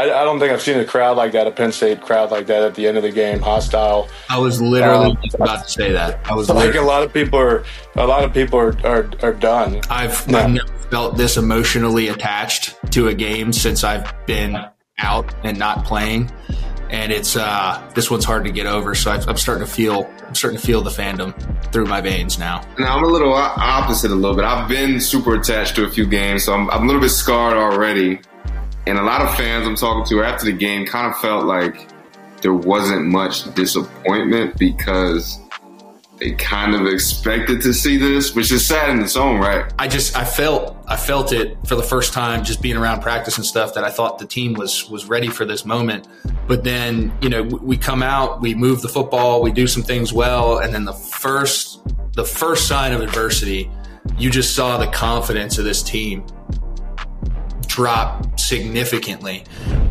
I, I, don't think I've seen a crowd like that, a Penn State crowd like that at the end of the game, hostile. I was literally um, about to say that. I was like a lot of people are, a lot of people are are, are done. I've, yeah. I've never felt this emotionally attached to a game since I've been out and not playing and it's uh, this one's hard to get over. So I'm starting to feel I'm starting to feel the fandom through my veins now. Now I'm a little opposite a little bit. I've been super attached to a few games, so I'm, I'm a little bit scarred already. And a lot of fans I'm talking to after the game kind of felt like there wasn't much disappointment because they kind of expected to see this, which is sad in its own right. I just I felt I felt it for the first time just being around practice and stuff that I thought the team was was ready for this moment. But then, you know, we come out, we move the football, we do some things well, and then the first the first sign of adversity, you just saw the confidence of this team drop significantly.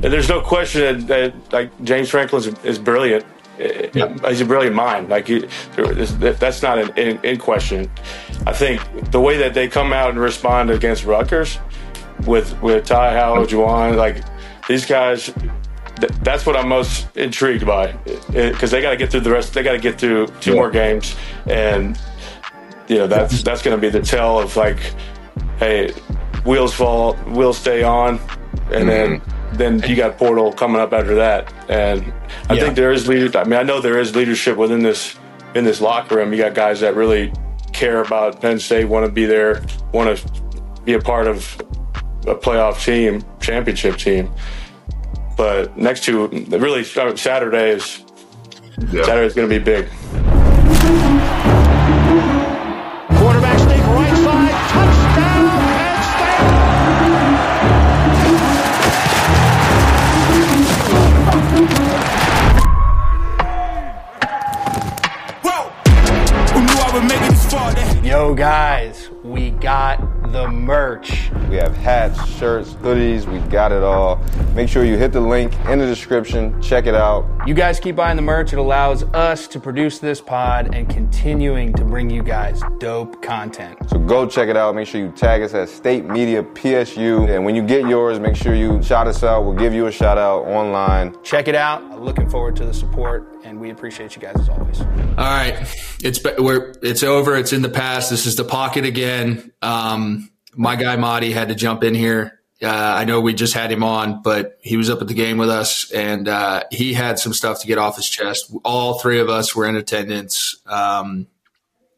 And there's no question that, that like James Franklin is, is brilliant uh, He's a brilliant mind. Like he, that's not in, in, in, question. I think the way that they come out and respond against Rutgers with with Ty Howle, Juwan, like these guys. that's what I'm most intrigued by uh, because they got to get through the rest. They got to get through two yeah. more games, and you know that's that's going to be the tell of like, hey, wheels fall, wheels stay on, and mm-hmm. then then you got Portal coming up after that, and I yeah. think there is leader. I mean, I know there is leadership within this in this locker room. You got guys that really care about Penn State, want to be there, want to be a part of a playoff team, championship team. But next to really Saturday is yeah. Saturday is going to be big. Yo, guys, we got the merch. We have hats, shirts, hoodies, we got it all. Make sure you hit the link in the description, check it out. You guys keep buying the merch, it allows us to produce this pod and continuing to bring you guys dope content. So go check it out. Make sure you tag us at State Media PSU. And when you get yours, make sure you shout us out. We'll give you a shout out online. Check it out. Looking forward to the support and we appreciate you guys as always. All right, it's we're it's over. It's in the past. This is the pocket again. Um, my guy Mauti had to jump in here. Uh, I know we just had him on, but he was up at the game with us, and uh, he had some stuff to get off his chest. All three of us were in attendance, um,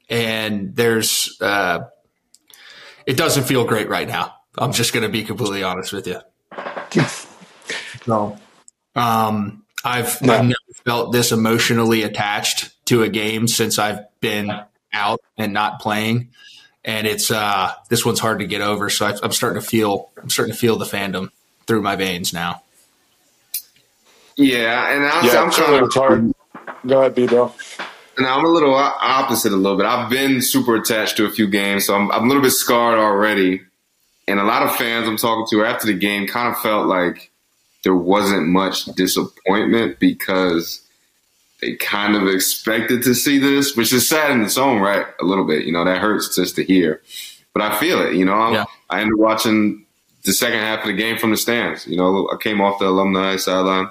and there's uh, it doesn't feel great right now. I'm just going to be completely honest with you. No. Um, I've, no. I've never felt this emotionally attached to a game since I've been out and not playing. And it's uh, this one's hard to get over. So I, I'm starting to feel I'm starting to feel the fandom through my veins now. Yeah, and I'm, yeah, I'm kind of hard. Go ahead, B bro. Now I'm a little opposite a little bit. I've been super attached to a few games, so I'm, I'm a little bit scarred already. And a lot of fans I'm talking to after the game kind of felt like there wasn't much disappointment because they kind of expected to see this, which is sad in its own right a little bit. You know, that hurts just to hear. But I feel it, you know. Yeah. I ended up watching the second half of the game from the stands. You know, I came off the alumni sideline.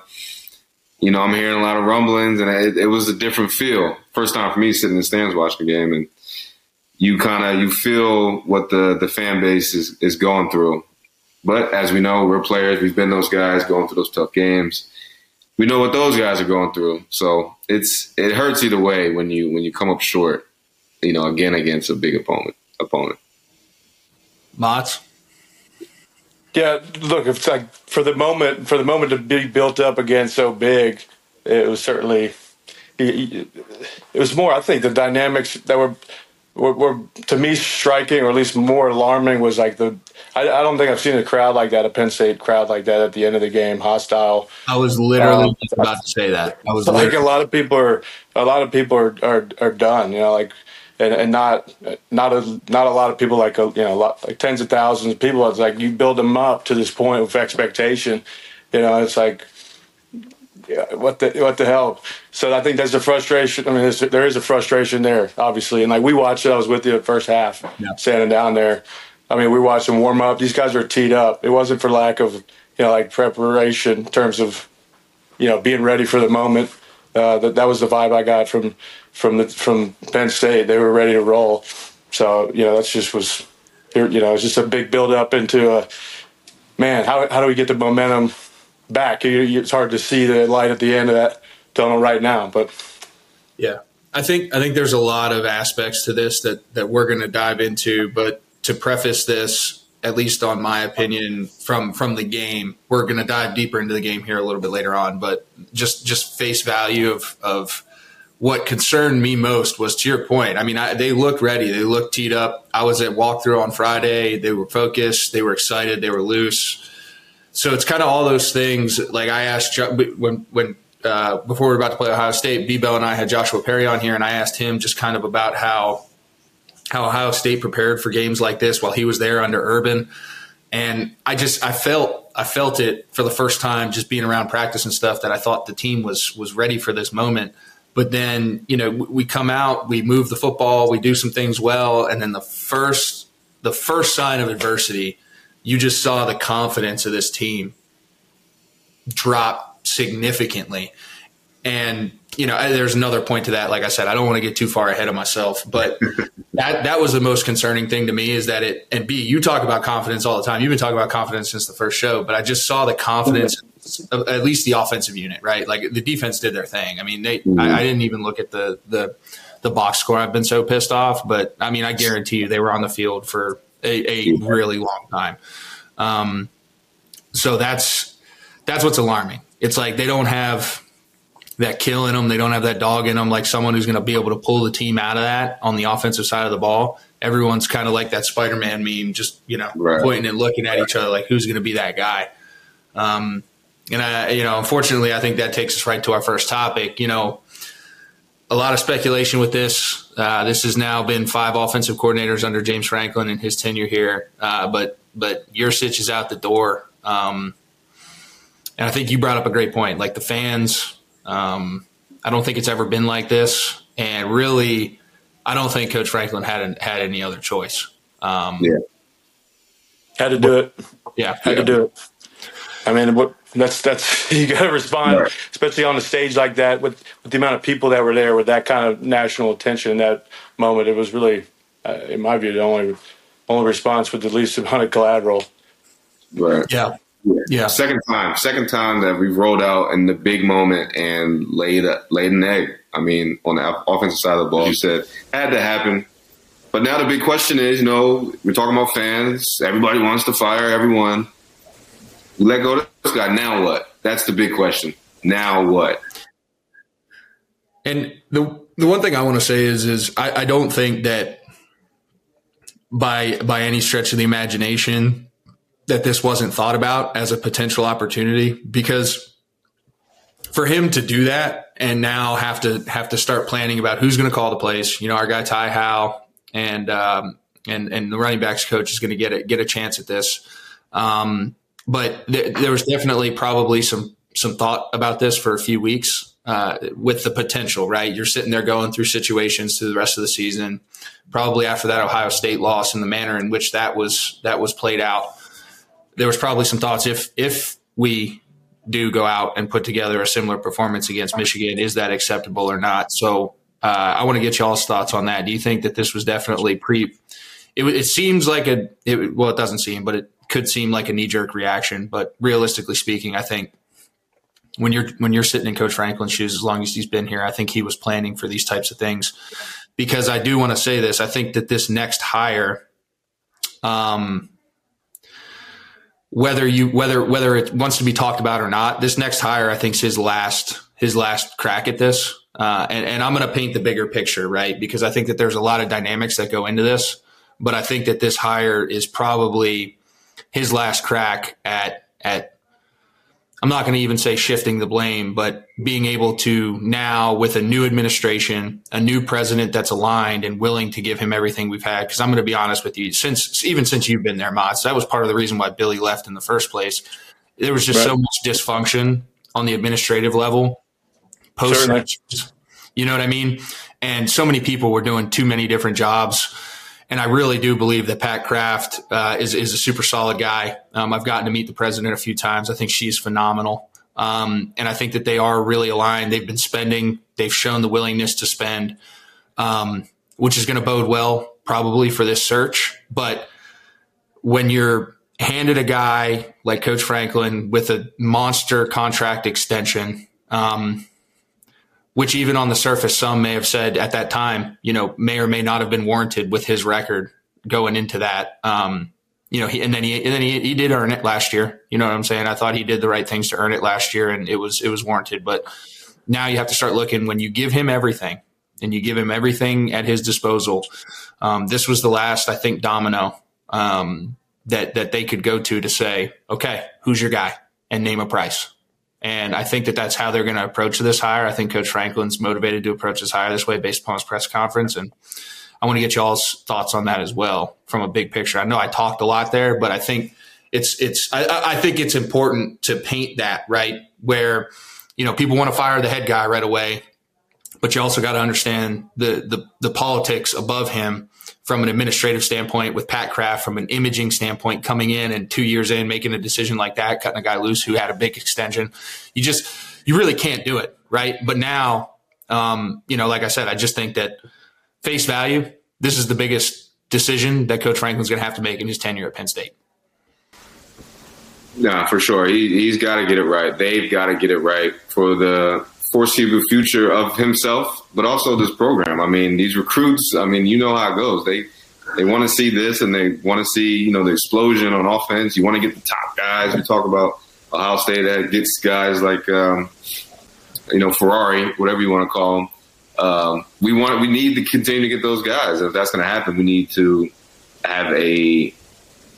You know, I'm hearing a lot of rumblings, and it, it was a different feel. First time for me sitting in the stands watching the game, and you kind of you feel what the the fan base is is going through but as we know, we're players. We've been those guys going through those tough games. We know what those guys are going through. So it's it hurts either way when you when you come up short, you know, again against a big opponent opponent. Mots. Yeah, look, it's like for the moment for the moment to be built up again so big, it was certainly it was more. I think the dynamics that were were, were to me striking, or at least more alarming, was like the I, I, don't think I've seen a crowd like that, a Penn State crowd like that at the end of the game, hostile. I was literally um, about to say that. I was like a lot of people are, a lot of people are are, are done. You know, like and, and not not a not a lot of people like a, you know lot, like tens of thousands of people. It's like you build them up to this point with expectation. You know, it's like what the what the hell? So I think there's a frustration. I mean, there is a frustration there, obviously. And like we watched it, I was with you the first half, yeah. standing down there. I mean, we watched them warm up. These guys are teed up. It wasn't for lack of, you you know, like preparation in terms of, you know, being ready for the moment. Uh, that that was the vibe I got from from the from Penn State. They were ready to roll. So you know, that's just was, you know, it's just a big build up into a man. How how do we get the momentum back? It's hard to see the light at the end of that tunnel right now, but yeah. I think I think there's a lot of aspects to this that that we're going to dive into, but to preface this, at least on my opinion from from the game, we're going to dive deeper into the game here a little bit later on, but just just face value of of what concerned me most was to your point. I mean, I, they looked ready. They looked teed up. I was at walkthrough on Friday. They were focused. They were excited. They were loose. So it's kind of all those things. Like I asked when when uh, before we were about to play Ohio State, B Bell and I had Joshua Perry on here, and I asked him just kind of about how how Ohio State prepared for games like this while he was there under Urban, and I just I felt I felt it for the first time just being around practice and stuff that I thought the team was was ready for this moment. But then you know we come out, we move the football, we do some things well, and then the first the first sign of adversity, you just saw the confidence of this team drop significantly. And you know, there's another point to that. Like I said, I don't want to get too far ahead of myself, but that that was the most concerning thing to me is that it. And B, you talk about confidence all the time. You've been talking about confidence since the first show, but I just saw the confidence, of at least the offensive unit, right? Like the defense did their thing. I mean, they. I, I didn't even look at the the the box score. I've been so pissed off, but I mean, I guarantee you, they were on the field for a, a really long time. Um, so that's that's what's alarming. It's like they don't have that kill in them. They don't have that dog in them, like someone who's going to be able to pull the team out of that on the offensive side of the ball. Everyone's kind of like that Spider Man meme, just, you know, right. pointing and looking at each other like who's going to be that guy. Um, and I, you know, unfortunately, I think that takes us right to our first topic. You know, a lot of speculation with this. Uh, this has now been five offensive coordinators under James Franklin in his tenure here, uh, but but Yurcich is out the door. Um, and I think you brought up a great point. Like the fans, um, I don't think it's ever been like this. And really, I don't think Coach Franklin had had any other choice. Um, yeah, had to do it. Yeah, had yeah. to do it. I mean, what that's that's you got to respond, right. especially on a stage like that with with the amount of people that were there with that kind of national attention. In that moment, it was really, uh, in my view, the only only response with the least amount of collateral. Right. Yeah. Yeah. Second time, second time that we've rolled out in the big moment and laid a, laid an egg. I mean, on the offensive side of the ball, you said had to happen. But now the big question is, you know, we're talking about fans. Everybody wants to fire everyone. Let go of this guy. Now what? That's the big question. Now what? And the the one thing I want to say is is I, I don't think that by by any stretch of the imagination that this wasn't thought about as a potential opportunity because for him to do that and now have to have to start planning about who's going to call the plays. You know, our guy Ty Howle and um, and and the running backs coach is going to get a, get a chance at this. Um, but th- there was definitely probably some some thought about this for a few weeks uh, with the potential. Right, you're sitting there going through situations through the rest of the season. Probably after that Ohio State loss and the manner in which that was that was played out there was probably some thoughts if if we do go out and put together a similar performance against Michigan, is that acceptable or not? So uh, I want to get y'all's thoughts on that. Do you think that this was definitely pre? It, it seems like a it, well, it doesn't seem, but it could seem like a knee jerk reaction. But realistically speaking, I think when you're when you're sitting in Coach Franklin's shoes, as long as he's been here, I think he was planning for these types of things. Because I do want to say this, I think that this next hire, um, whether you whether whether it wants to be talked about or not, this next hire I think is his last his last crack at this. Uh, and, and I'm going to paint the bigger picture, right? Because I think that there's a lot of dynamics that go into this, but I think that this hire is probably his last crack at at I'm not going to even say shifting the blame, but being able to now with a new administration, a new president that's aligned and willing to give him everything we've had. Cause I'm going to be honest with you, since, even since you've been there, Mots, that was part of the reason why Billy left in the first place. There was just right. so much dysfunction on the administrative level post, you know what I mean? And so many people were doing too many different jobs and I really do believe that Pat Kraft uh, is is a super solid guy. Um, I've gotten to meet the president a few times. I think she's phenomenal, um, and I think that they are really aligned. They've been spending. They've shown the willingness to spend, um, which is going to bode well probably for this search. But when you're handed a guy like Coach Franklin with a monster contract extension, um, which even on the surface, some may have said at that time, you know, may or may not have been warranted with his record going into that. Um, you know, he, and then he, and then he, he did earn it last year. You know what I'm saying? I thought he did the right things to earn it last year and it was, it was warranted. But now you have to start looking when you give him everything and you give him everything at his disposal. Um, this was the last, I think, domino, um, that, that they could go to to say, okay, who's your guy and name a price. And I think that that's how they're going to approach this hire. I think Coach Franklin's motivated to approach this hire this way based upon his press conference. And I want to get y'all's thoughts on that as well from a big picture. I know I talked a lot there, but I think it's, it's, I, I think it's important to paint that, right? Where, you know, people want to fire the head guy right away, but you also got to understand the, the, the politics above him from an administrative standpoint with Pat Kraft, from an imaging standpoint, coming in and two years in, making a decision like that, cutting a guy loose who had a big extension. You just, you really can't do it. Right. But now, um, you know, like I said, I just think that face value, this is the biggest decision that Coach Franklin's going to have to make in his tenure at Penn State. Yeah, for sure. He, has got to get it right. They've got to get it right for the foreseeable future of himself, but also this program. I mean, these recruits. I mean, you know how it goes. They they want to see this, and they want to see you know the explosion on offense. You want to get the top guys. We talk about Ohio State that gets guys like um, you know Ferrari, whatever you want to call them. Um, we want we need to continue to get those guys. If that's going to happen, we need to have a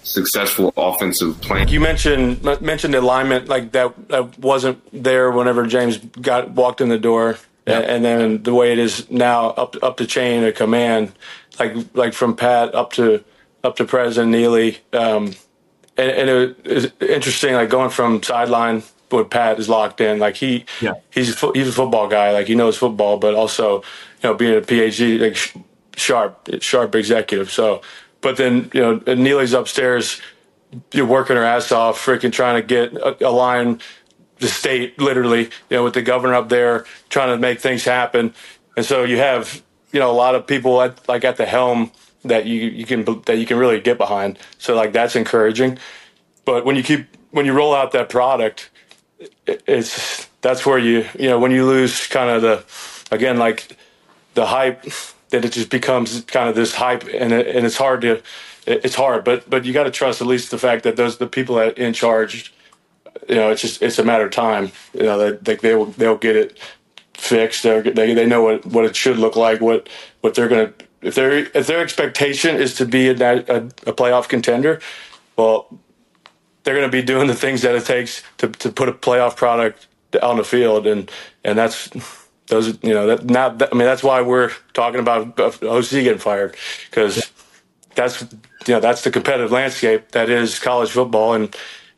successful offensive plan. You mentioned mentioned alignment like that, that wasn't there whenever James got walked in the door, and, and then the way it is now up up the chain of command, like like from Pat up to up to President Neeli, um, and, and it was interesting like going from sideline. With Pat is locked in, like he, yeah. he's a, he's a football guy, like he knows football, but also, you know, being a PhD, like sharp, sharp executive. So but then, you know, Neeli's upstairs, you're working her ass off, freaking trying to get a, line the state literally, you know, with the governor up there trying to make things happen. And so you have, you know, a lot of people at, like at the helm that you, you can, that you can really get behind. So like that's encouraging. But when you keep, when you roll out that product, it's, that's where you, you know, when you lose kind of the, again, like the hype that it just becomes kind of this hype, and and it's hard to it's hard, but but you got to trust at least the fact that those the people that in charge, you know, it's just it's a matter of time. You know, that they, they will they'll get it fixed. They're, they they know what what it should look like. What what they're gonna if their if their expectation is to be a, a, a playoff contender, well, they're going to be doing the things that it takes to to put a playoff product on the field, and and that's those you know that now that, I mean that's why we're talking about OC getting fired because that's you know that's the competitive landscape that is college football. And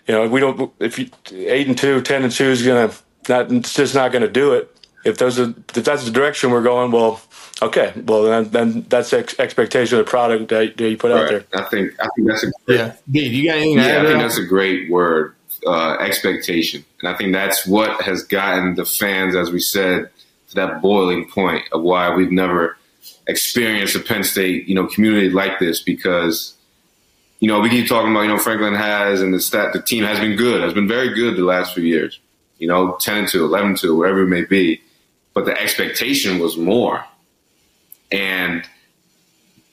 you know we don't if you eight and two ten and two is gonna not it's just not gonna do it. If those are if that's the direction we're going well okay. Well then, then that's the ex- expectation of the product that, that you put right. out there. I think I think that's a great, yeah. Dave, you got anything yeah I think that's a great word uh, expectation. And I think that's what has gotten the fans as we said that boiling point of why we've never experienced a Penn State, you know, community like this because, you know, we keep talking about, you know, Franklin has and the stat, the team has been good, has been very good the last few years, you know, 10 and 2, 11 and 2, whatever it may be. But the expectation was more. And,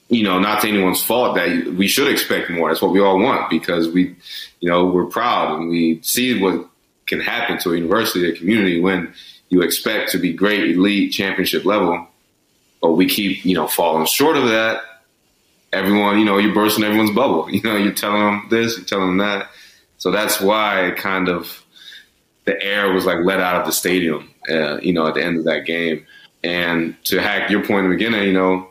you know, not to anyone's fault that we should expect more. That's what we all want because we, you know, we're proud and we see what can happen to a university, a community when you expect to be great, elite, championship level, but we keep, you know, falling short of that. Everyone, you know, you're bursting everyone's bubble. You know, you're telling them this, you're telling them that. So that's why kind of the air was like let out of the stadium, uh, you know, at the end of that game. And to hack your point in the beginning, you know,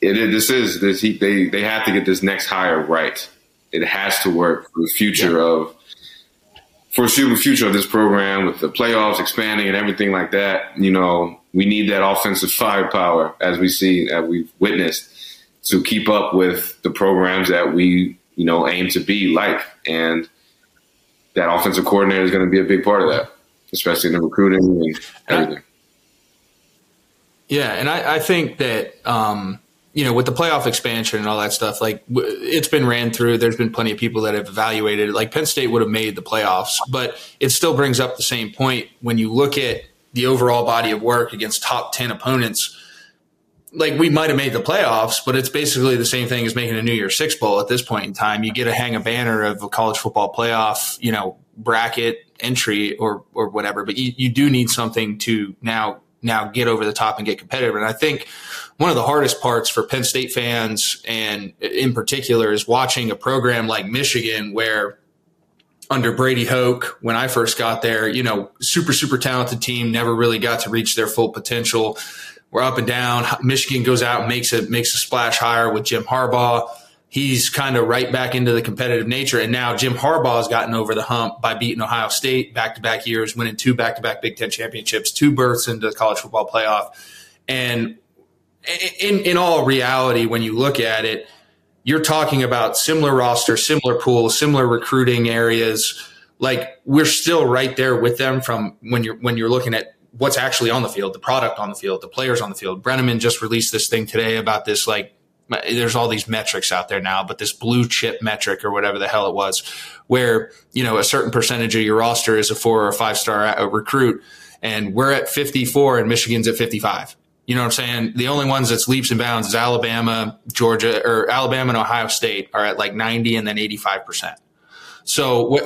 it, it this is this he, they they have to get this next hire right. It has to work for the future yeah. of foreseeable future of this program with the playoffs expanding and everything like that, you know, we need that offensive firepower as we see, as we've witnessed. to keep up with the programs that we you know aim to be like, and that offensive coordinator is going to be a big part of that, especially in the recruiting and everything. Yeah, and I, I think that um, you know with the playoff expansion and all that stuff, like it's been ran through. There's been plenty of people that have evaluated it. Like Penn State would have made the playoffs, but it still brings up the same point when you look at the overall body of work against top ten opponents. Like we might have made the playoffs, but it's basically the same thing as making a New Year's Six bowl at this point in time. You get to hang a banner of a college football playoff, you know, bracket entry or or whatever, but you, you do need something to now now get over the top and get competitive. And I think one of the hardest parts for Penn State fans and in particular is watching a program like Michigan where under Brady Hoke, when I first got there, you know, super, super talented team, never really got to reach their full potential. We're up and down. Michigan goes out and makes a makes a splash hire with Jim Harbaugh he's kind of right back into the competitive nature. And now Jim Harbaugh has gotten over the hump by beating Ohio State back to back years, winning two back to back Big Ten championships, two berths into the college football playoff. And in, in all reality, when you look at it, you're talking about similar roster, similar pool, similar recruiting areas. Like we're still right there with them from when you're when you're looking at what's actually on the field, the product on the field, the players on the field. Brenneman just released this thing today about this like there's all these metrics out there now, but this blue chip metric or whatever the hell it was, where, you know, a certain percentage of your roster is a four or five star uh, recruit and we're at 54 and Michigan's at 55. You know what I'm saying? The only ones that's leaps and bounds is Alabama, Georgia, or Alabama and Ohio State are at like 90 and then 85%. So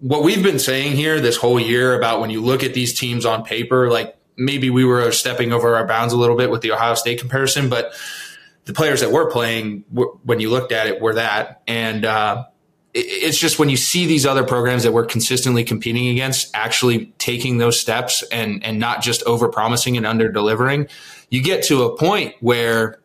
what we've been saying here this whole year about when you look at these teams on paper, like maybe we were stepping over our bounds a little bit with the Ohio State comparison, but the players that were playing, when you looked at it, were that. And uh, it's just when you see these other programs that we're consistently competing against actually taking those steps and and not just over promising and under delivering, you get to a point where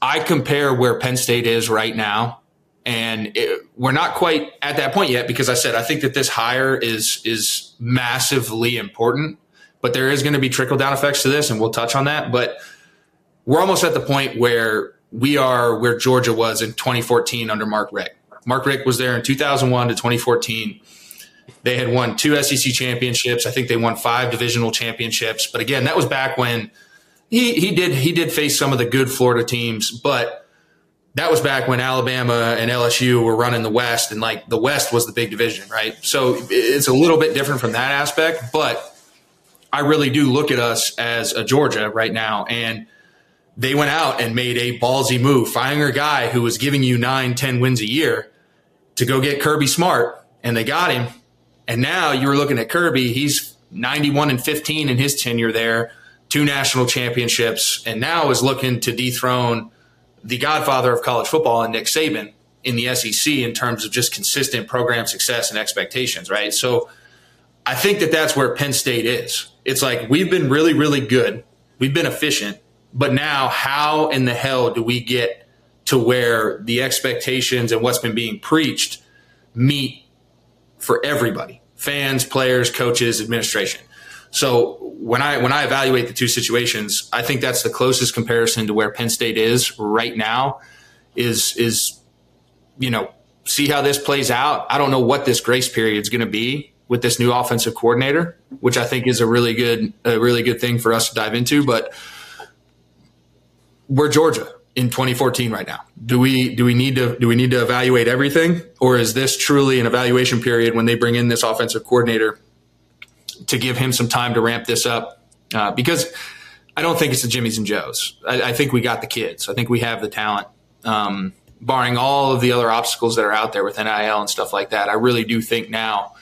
I compare where Penn State is right now, and it, we're not quite at that point yet because I said I think that this hire is is massively important, but there is going to be trickle down effects to this, and we'll touch on that, but we're almost at the point where we are where Georgia was in 2014 under Mark Richt. Mark Richt was there in 2001 to 2014. They had won two SEC championships. I think they won five divisional championships. But again, that was back when he, he did he did face some of the good Florida teams, but that was back when Alabama and LSU were running the West, and like the West was the big division, right? So it's a little bit different from that aspect, but I really do look at us as a Georgia right now, and they went out and made a ballsy move, firing a guy who was giving you nine, 10 wins a year to go get Kirby Smart, and they got him. And now you're looking at Kirby, he's 91 and 15 in his tenure there, two national championships, and now is looking to dethrone the godfather of college football and Nick Saban in the SEC in terms of just consistent program success and expectations, right? So I think that that's where Penn State is. It's like we've been really, really good. We've been efficient but now, how in the hell do we get to where the expectations and what's been being preached meet for everybody fans, players, coaches, administration? So when I when I evaluate the two situations, I think that's the closest comparison to where Penn State is right now. Is is you know see how this plays out. I don't know what this grace period is going to be with this new offensive coordinator, which I think is a really good a really good thing for us to dive into. But we're Georgia in 2014 right now. Do we do we need to do we need to evaluate everything, or is this truly an evaluation period when they bring in this offensive coordinator to give him some time to ramp this up? Uh, because I don't think it's the Jimmys and Joes. I, I, think we got the kids. I think we have the talent. Um, barring all of the other obstacles that are out there with NIL and stuff like that, I really do think now,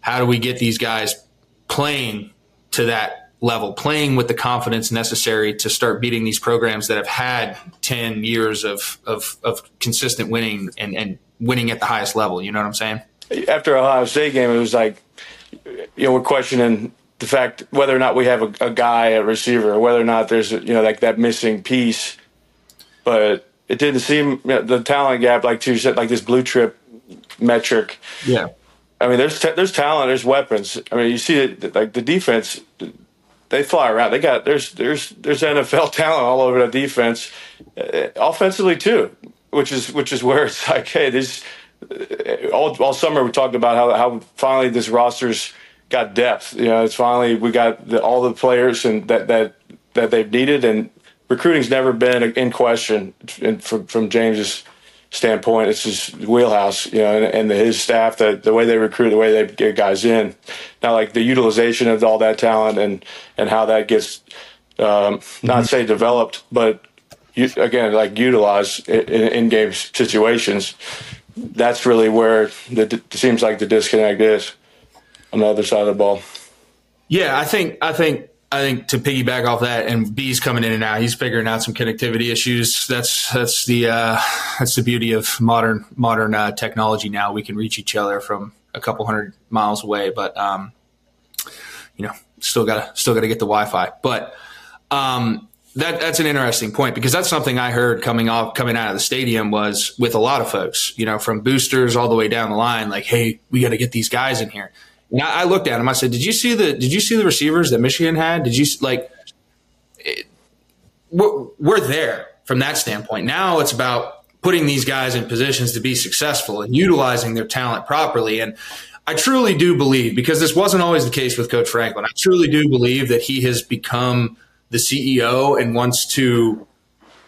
how do we get these guys playing to that level, playing with the confidence necessary to start beating these programs that have had 10 years of, of, of consistent winning and, and winning at the highest level. You know what I'm saying? After Ohio State game, it was like, you know, we're questioning the fact whether or not we have a, a guy at receiver, whether or not there's, you know, like that missing piece. But it didn't seem you know, the talent gap, like you said, like this blue chip metric. Yeah. I mean, there's there's talent, there's weapons. I mean, you see it like the defense they fly around. They got there's there's there's NFL talent all over the defense, uh, offensively too, which is which is where it's like, hey, this uh, all all summer we talked about how how finally this roster's got depth. You know, it's finally we got the, all the players and that that that they've needed, and recruiting's never been in question from from James's standpoint. It's his wheelhouse, you know, and, and the, his staff, the, the way they recruit, the way they get guys in. Now, like the utilization of all that talent and, and how that gets, um, not mm-hmm. say developed, but you, again, like utilized in, in game situations. That's really where the, it seems like the disconnect is on the other side of the ball. Yeah, I think I think I think to piggyback off that, and B's coming in and out, he's figuring out some connectivity issues. That's that's the uh, that's the beauty of modern modern uh, technology. Now we can reach each other from a couple hundred miles away, but um, you know, still gotta still gotta get the Wi-Fi. But um, that that's an interesting point because that's something I heard coming off coming out of the stadium was with a lot of folks, you know, from boosters all the way down the line, like, hey, we got to get these guys in here. I, I, looked at him. I said, "Did you see the Did you see the receivers that Michigan had? Did you like? It, we're, we're there from that standpoint. Now it's about putting these guys in positions to be successful and utilizing their talent properly. And I truly do believe, because this wasn't always the case with Coach Franklin, I truly do believe that he has become the CEO and wants to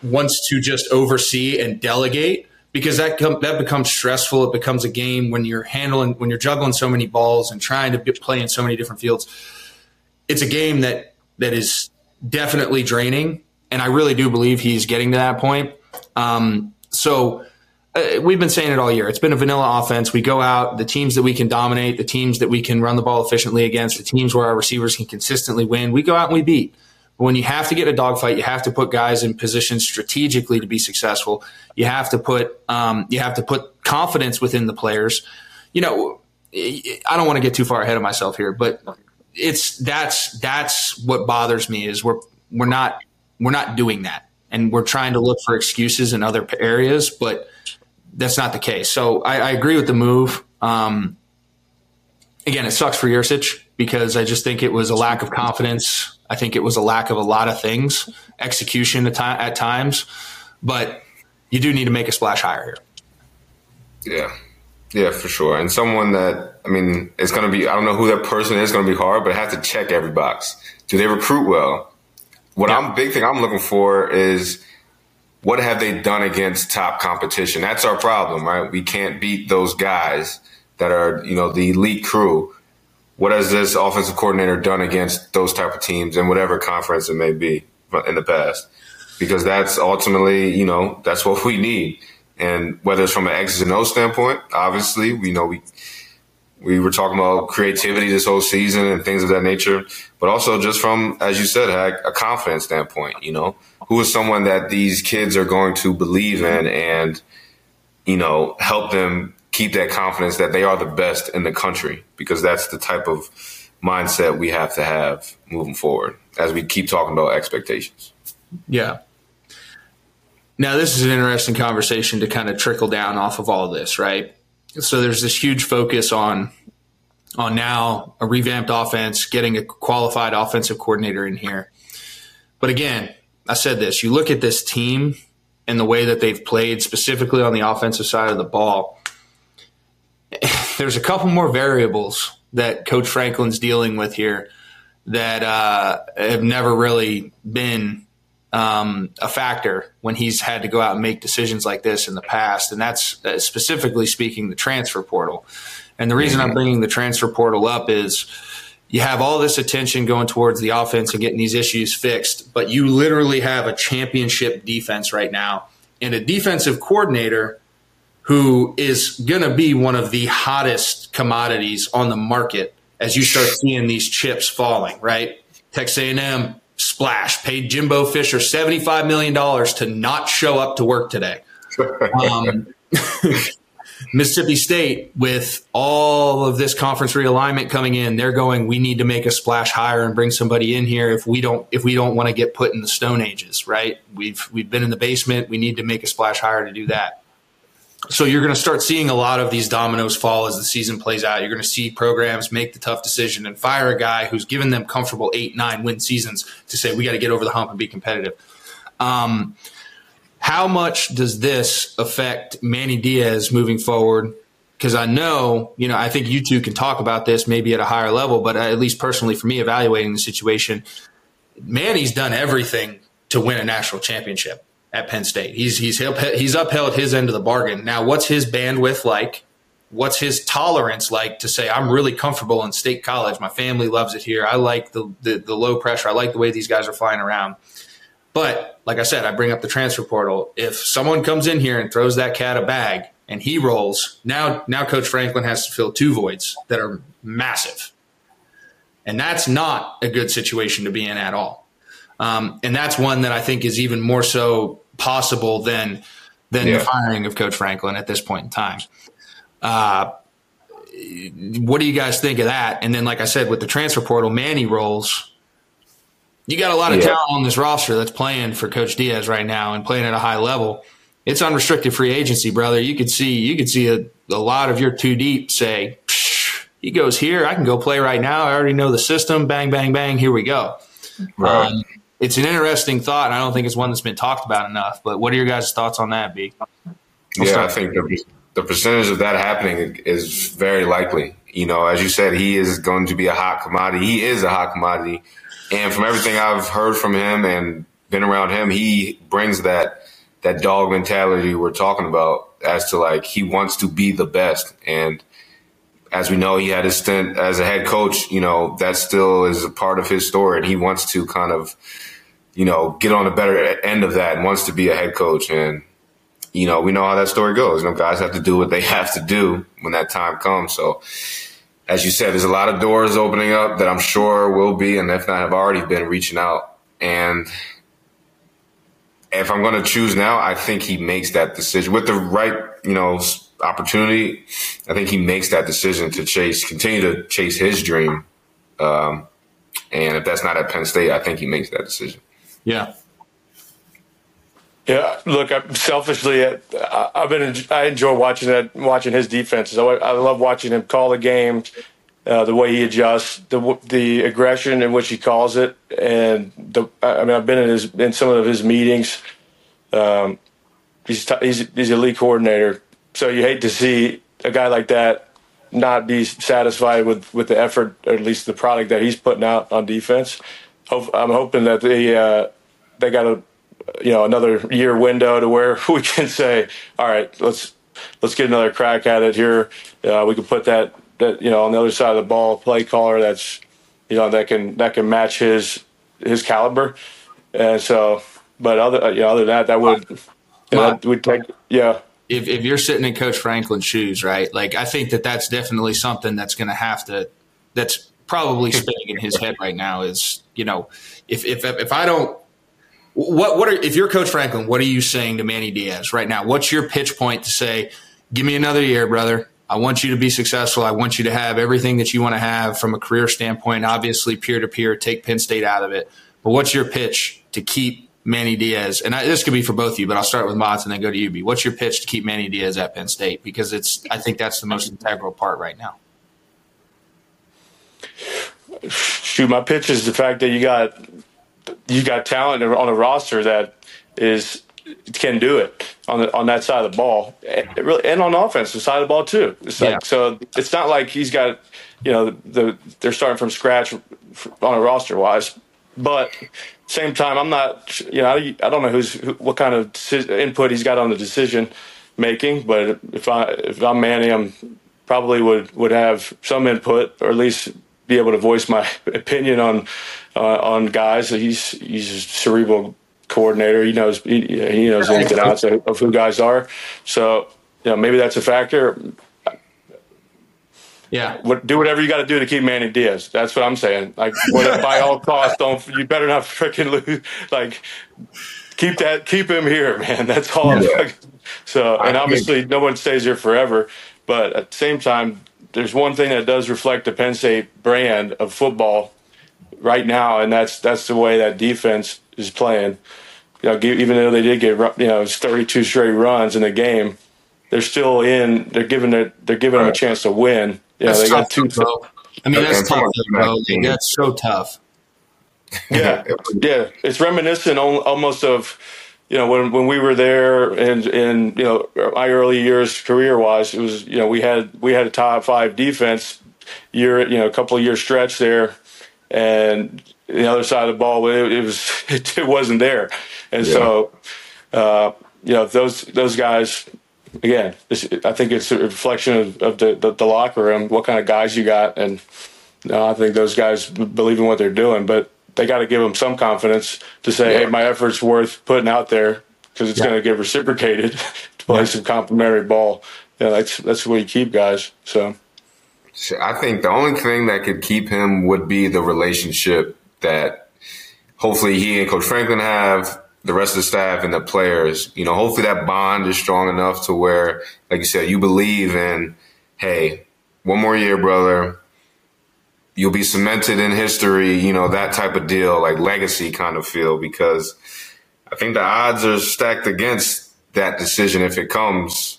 wants to just oversee and delegate because that com- that becomes stressful. It becomes a game when you're handling when you're juggling so many balls and trying to play in so many different fields. It's a game that that is definitely draining, and I really do believe he's getting to that point. Um, so uh, we've been saying it all year. It's been a vanilla offense. We go out, the teams that we can dominate, the teams that we can run the ball efficiently against, the teams where our receivers can consistently win. We go out and we beat. But when you have to get a dogfight, you have to put guys in positions strategically to be successful. You have to put um, you have to put confidence within the players. You know, I don't want to get too far ahead of myself here, but it's that's that's what bothers me is we're we're not we're not doing that, and we're trying to look for excuses in other areas, but that's not the case. So I, I agree with the move. Um, again, it sucks for Yurcich because I just think it was a lack of confidence I think it was a lack of a lot of things, execution at, at times, but you do need to make a splash hire here. Yeah. Yeah, for sure. And someone that, I mean, it's going to be, I don't know who that person is, going to be hard, but I have to check every box. Do they recruit well? What yeah. I'm, big thing I'm looking for is what have they done against top competition? That's our problem, right? We can't beat those guys that are, you know, the elite crew what has this offensive coordinator done against those type of teams in whatever conference it may be in the past? Because that's ultimately, you know, that's what we need. And whether it's from an X's and O standpoint, obviously, we know we we were talking about creativity this whole season and things of that nature, but also just from, as you said, a confidence standpoint. You know, who is someone that these kids are going to believe in and you know help them keep that confidence that they are the best in the country because that's the type of mindset we have to have moving forward as we keep talking about expectations. Yeah. Now, this is an interesting conversation to kind of trickle down off of all of this, right? So there's this huge focus on on now a revamped offense, getting a qualified offensive coordinator in here. But again, I said this, you look at this team and the way that they've played specifically on the offensive side of the ball there's a couple more variables that Coach Franklin's dealing with here that uh, have never really been um, a factor when he's had to go out and make decisions like this in the past, and that's uh, specifically speaking the transfer portal. And the reason I'm bringing the transfer portal up is you have all this attention going towards the offense and getting these issues fixed, but you literally have a championship defense right now. And a defensive coordinator who is going to be one of the hottest commodities on the market as you start seeing these chips falling, right? Texas A&M splash paid Jimbo Fisher $75 million to not show up to work today. Um, Mississippi State, with all of this conference realignment coming in, they're going. We need to make a splash hire and bring somebody in here. If we don't, if we don't want to get put in the Stone Ages, right? We've we've been in the basement. We need to make a splash hire to do that. So you're going to start seeing a lot of these dominoes fall as the season plays out. You're going to see programs make the tough decision and fire a guy who's given them comfortable eight, nine win seasons to say we got to get over the hump and be competitive. Um, how much does this affect Manny Diaz moving forward? Because I know, you know, I think you two can talk about this maybe at a higher level, but at least personally for me, evaluating the situation, Manny's done everything to win a national championship at Penn State. He's he's he's upheld his end of the bargain. Now, what's his bandwidth like? What's his tolerance like to say I'm really comfortable in state college? My family loves it here. I like the, the, the low pressure. I like the way these guys are flying around. But like I said, I bring up the transfer portal. If someone comes in here and throws that cat a bag and he rolls, now now Coach Franklin has to fill two voids that are massive. And that's not a good situation to be in at all. Um, and that's one that I think is even more so possible than than yeah. the firing of Coach Franklin at this point in time. Uh, what do you guys think of that? And then, like I said, with the transfer portal, Manny rolls. You got a lot of yeah. talent on this roster that's playing for Coach Diaz right now and playing at a high level. It's unrestricted free agency, brother. You could see you could see a, a lot of your two deep say, he goes here. I can go play right now. I already know the system. Bang, bang, bang. Here we go. Right. Um, it's an interesting thought. And I don't think it's one that's been talked about enough. But what are your guys' thoughts on that, B? yeah, I think the, the percentage of that happening is very likely. You know, as you said, he is going to be a hot commodity. He is a hot commodity. And from everything I've heard from him and been around him, he brings that that dog mentality we're talking about as to like he wants to be the best. And as we know, he had his stint as a head coach. You know, that still is a part of his story, and he wants to kind of, you know, get on the better end of that and wants to be a head coach. And you know, we know how that story goes. You know, guys have to do what they have to do when that time comes. So, as you said, there's a lot of doors opening up that I'm sure will be, and if not, have already been reaching out. And if I'm going to choose now, I think he makes that decision with the right, you know, opportunity, I think he makes that decision to chase, continue to chase his dream. Um, and if that's not at Penn State, I think he makes that decision. Yeah. Yeah, look, I'm selfishly, I, have been I enjoy watching that, watching his defenses. I, I love watching him call the games, uh, the way he adjusts, the the aggression in which he calls it, and the. I mean, I've been in his in some of his meetings. Um, he's he's he's a lead coordinator, so you hate to see a guy like that not be satisfied with, with the effort, or at least the product that he's putting out on defense. I'm hoping that they uh, they got a you know another year window to where we can say, all right, let's let's get another crack at it here. Uh, we can put that that you know on the other side of the ball play caller that's you know that can that can match his his caliber. And so, but other you know other than that, that would you know, would take yeah if, if you're sitting in Coach Franklin's shoes, right? Like I think that that's definitely something that's going to have to that's probably spinning in his head right now. Is you know if if if I don't what what are if you're Coach Franklin, what are you saying to Manny Diaz right now? What's your pitch point to say, give me another year, brother? I want you to be successful. I want you to have everything that you want to have from a career standpoint. Obviously, peer to peer, take Penn State out of it. But what's your pitch to keep Manny Diaz, and I, this could be for both of you, but I'll start with Mott's and then go to you. What's your pitch to keep Manny Diaz at Penn State? Because it's, I think that's the most integral part right now. Shoot, my pitch is the fact that you got you got talent on a roster that is can do it on the, on that side of the ball, and, really, and on offense, the side of the ball too. It's like, yeah. so it's not like he's got you know the, the they're starting from scratch on a roster wise, but same time, I'm not, you know, I, I don't know who's who, what kind of input he's got on the decision making, but if I if I'm Manny, I'm probably would would have some input or at least be able to voice my opinion on uh, on guys. He's he's a cerebral coordinator. He knows he, he knows ins and outs of, of who guys are. So you know maybe that's a factor. Yeah. What, do whatever you got to do to keep Manny Diaz. That's what I'm saying. Like, by all costs, don't you better not freaking lose. Like, keep that, keep him here, man. That's all. Yeah. So, and obviously, no one stays here forever. But at the same time, there's one thing that does reflect the Penn State brand of football right now, and that's that's the way that defense is playing. You know, even though they did get you know 32 straight runs in the game, they're still in. They're giving it. They're giving them a chance to win. Yeah, That's they got tough, two. bro. I mean, that's tough, from bro. team. That's so tough. Yeah, yeah. It's reminiscent almost of you know when when we were there and in you know my early years career wise. It was you know we had we had a top five defense year you know a couple of year stretch there, and the other side of the ball it, it was it, it wasn't there, and so uh, you know those those guys. Again, this, I think it's a reflection of, of the, the, the locker room, what kind of guys you got, and no, I think those guys believe in what they're doing, but they got to give them some confidence to say, "Hey, my effort's worth putting out there because it's going to get reciprocated to play some complimentary ball." Yeah, that's that's where you keep guys. So I think the only thing that could keep him would be the relationship that hopefully he and Coach Franklin have, the rest of the staff and the players. You know, hopefully that bond is strong enough to where, like you said, you believe in, hey, one more year, brother. You'll be cemented in history, you know, that type of deal, like legacy kind of feel, because I think the odds are stacked against that decision if it comes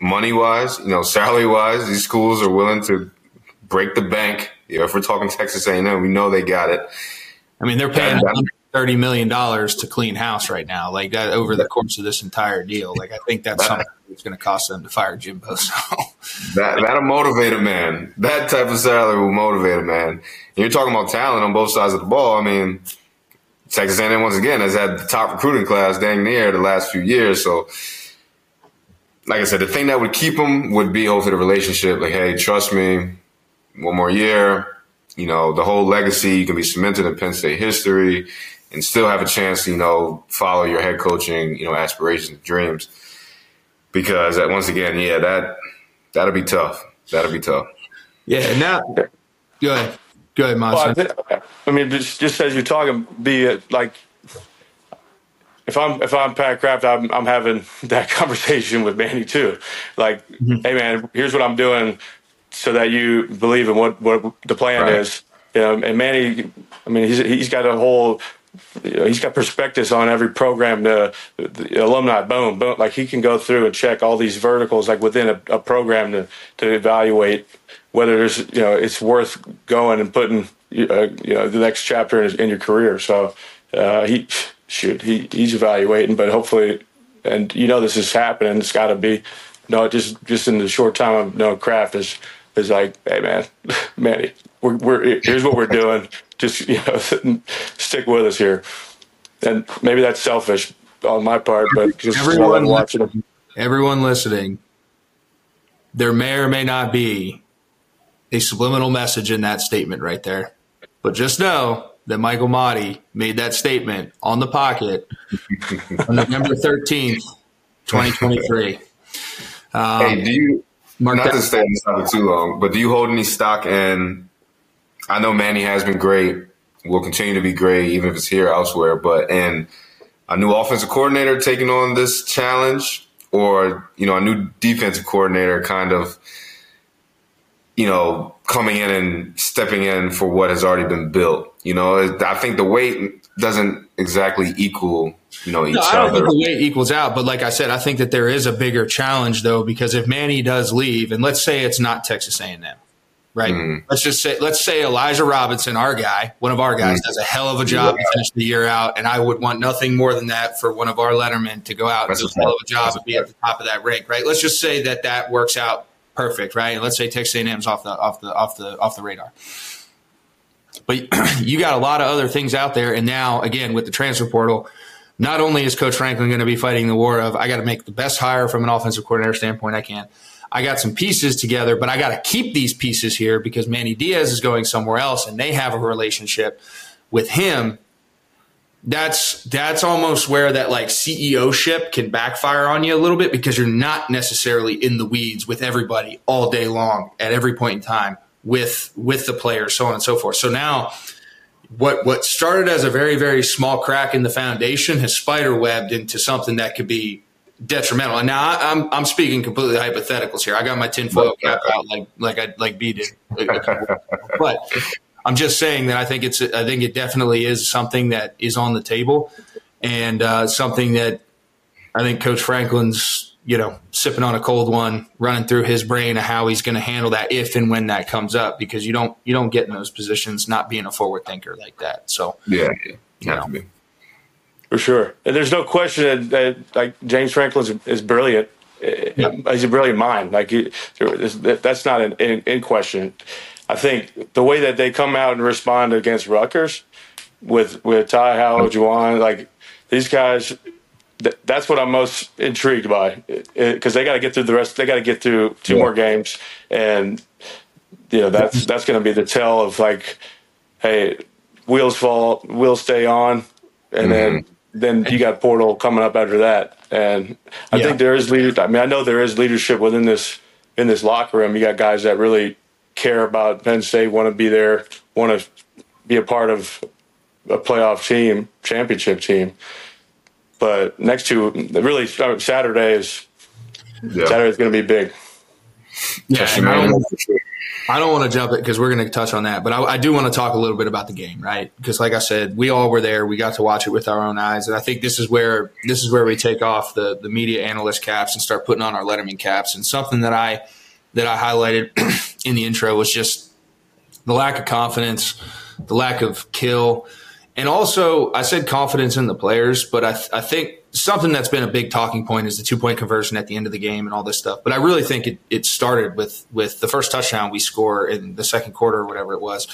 money wise, you know, salary wise, these schools are willing to break the bank. You know, if we're talking Texas A&M, we know they got it. I mean, they're paying Yeah. Thirty million dollars to clean house right now, like that over the course of this entire deal. Like, I think that's something that's going to cost them to fire Jimbo. So, That that'll motivate a man. That type of salary will motivate a man. And you're talking about talent on both sides of the ball. I mean, Texas A&M once again has had the top recruiting class dang near the last few years. So, like I said, the thing that would keep them would be hopefully the relationship. Like, hey, trust me, one more year. You know, the whole legacy you can be cemented in Penn State history and still have a chance to, you know, follow your head coaching, you know, aspirations and dreams. Because that, once again, yeah, that that'll be tough. That'll be tough. yeah. Now, go ahead, go ahead, Well, I, Monson. I mean, just, just as you're talking, be it like if I'm if I'm Pat Kraft, I'm I'm having that conversation with Manny too. Like, mm-hmm. hey man, here's what I'm doing so that you believe in what what the plan Right. is. You know, and Manny, I mean, he's he's got a whole. You know, he's got prospectus on every program. The, the alumni, boom, boom. Like he can go through and check all these verticals, like within a, a program, to to evaluate whether there's you know it's worth going and putting uh, you know the next chapter in, in your career. So uh, he shoot he he's evaluating, but hopefully, and you know this is happening. It's got to be no just just in the short time of no Kraft is is like hey man, Manny, we're, we're here's what we're doing. Just you know stick with us here, and maybe that's selfish on my part, but just Everyone watching. Everyone listening, there may or may not be a subliminal message in that statement right there. But just know that Michael Mauti made that statement on the pocket on November 13th, 2023. Um, hey, do you Mark not to stay on this topic too long, but do you hold any stock in? I know Manny has been great, will continue to be great, even if it's here elsewhere. But and a new offensive coordinator taking on this challenge, or you know, a new defensive coordinator kind of, you know, coming in and stepping in for what has already been built. You know, I think the weight doesn't exactly equal, you know, each No, I don't other. think the weight equals out, but like I said, I think that there is a bigger challenge though, because if Manny does leave, and let's say it's not Texas A&M, right? Mm-hmm. Let's just say let's say Elijah Robinson, our guy, one of our guys, mm-hmm. does a hell of a job to finish the year out, and I would want nothing more than that for one of our lettermen to go out and do a a hell of a job That's and be at the top of that rank, right? Let's just say that that works out perfect, right? And let's say Texas A&M's off the off the off the off the radar. But you got a lot of other things out there, and now again with the transfer portal, not only is Coach Franklin going to be fighting the war of I got to make the best hire from an offensive coordinator standpoint I can. I got some pieces together, but I got to keep these pieces here because Manny Diaz is going somewhere else, and they have a relationship with him. That's that's almost where that like CEO ship can backfire on you a little bit because you're not necessarily in the weeds with everybody all day long at every point in time with with the players, so on and so forth. So now what what started as a very very small crack in the foundation has spider webbed into something that could be detrimental. And now I, I'm I'm speaking completely hypotheticals here. I got my tinfoil cap out like like I like B did, but I'm just saying that I think it's I think it definitely is something that is on the table and uh, something that I think Coach Franklin's you know, sipping on a cold one, running through his brain of how he's going to handle that if and when that comes up, because you don't you don't get in those positions not being a forward thinker like that. So yeah, yeah. You know. For sure, and there's no question that, that like James Franklin is, is brilliant. Yeah. He's a brilliant mind. Like he, that's not in, in, in, question. I think the way that they come out and respond against Rutgers with with Ty Howle, Juwan, like these guys, that's what I'm most intrigued by because they got to get through the rest. They got to get through two yeah. more games, and you know that's that's going to be the tell of like, hey, wheels fall, wheels stay on, and mm-hmm. then then you got Portal coming up after that. And I yeah. think there is leader. I mean, I know there is leadership within this in this locker room. You got guys that really care about Penn State, want to be there, want to be a part of a playoff team, championship team. But next to really uh, Saturday is yeah. Saturday is going to be big. Yeah, I don't want to jump it because we're going to touch on that, but I, I, do want to talk a little bit about the game, right? Because, like I said, we all were there. We got to watch it with our own eyes, and I think this is where this is where we take off the the media analyst caps and start putting on our Letterman caps. And something that I that I highlighted in the intro was just the lack of confidence, the lack of kill, and also I said confidence in the players, but I, I think something that's been a big talking point is the two point conversion at the end of the game and all this stuff. But I really think it, it started with with the first touchdown we score in the second quarter or whatever it was.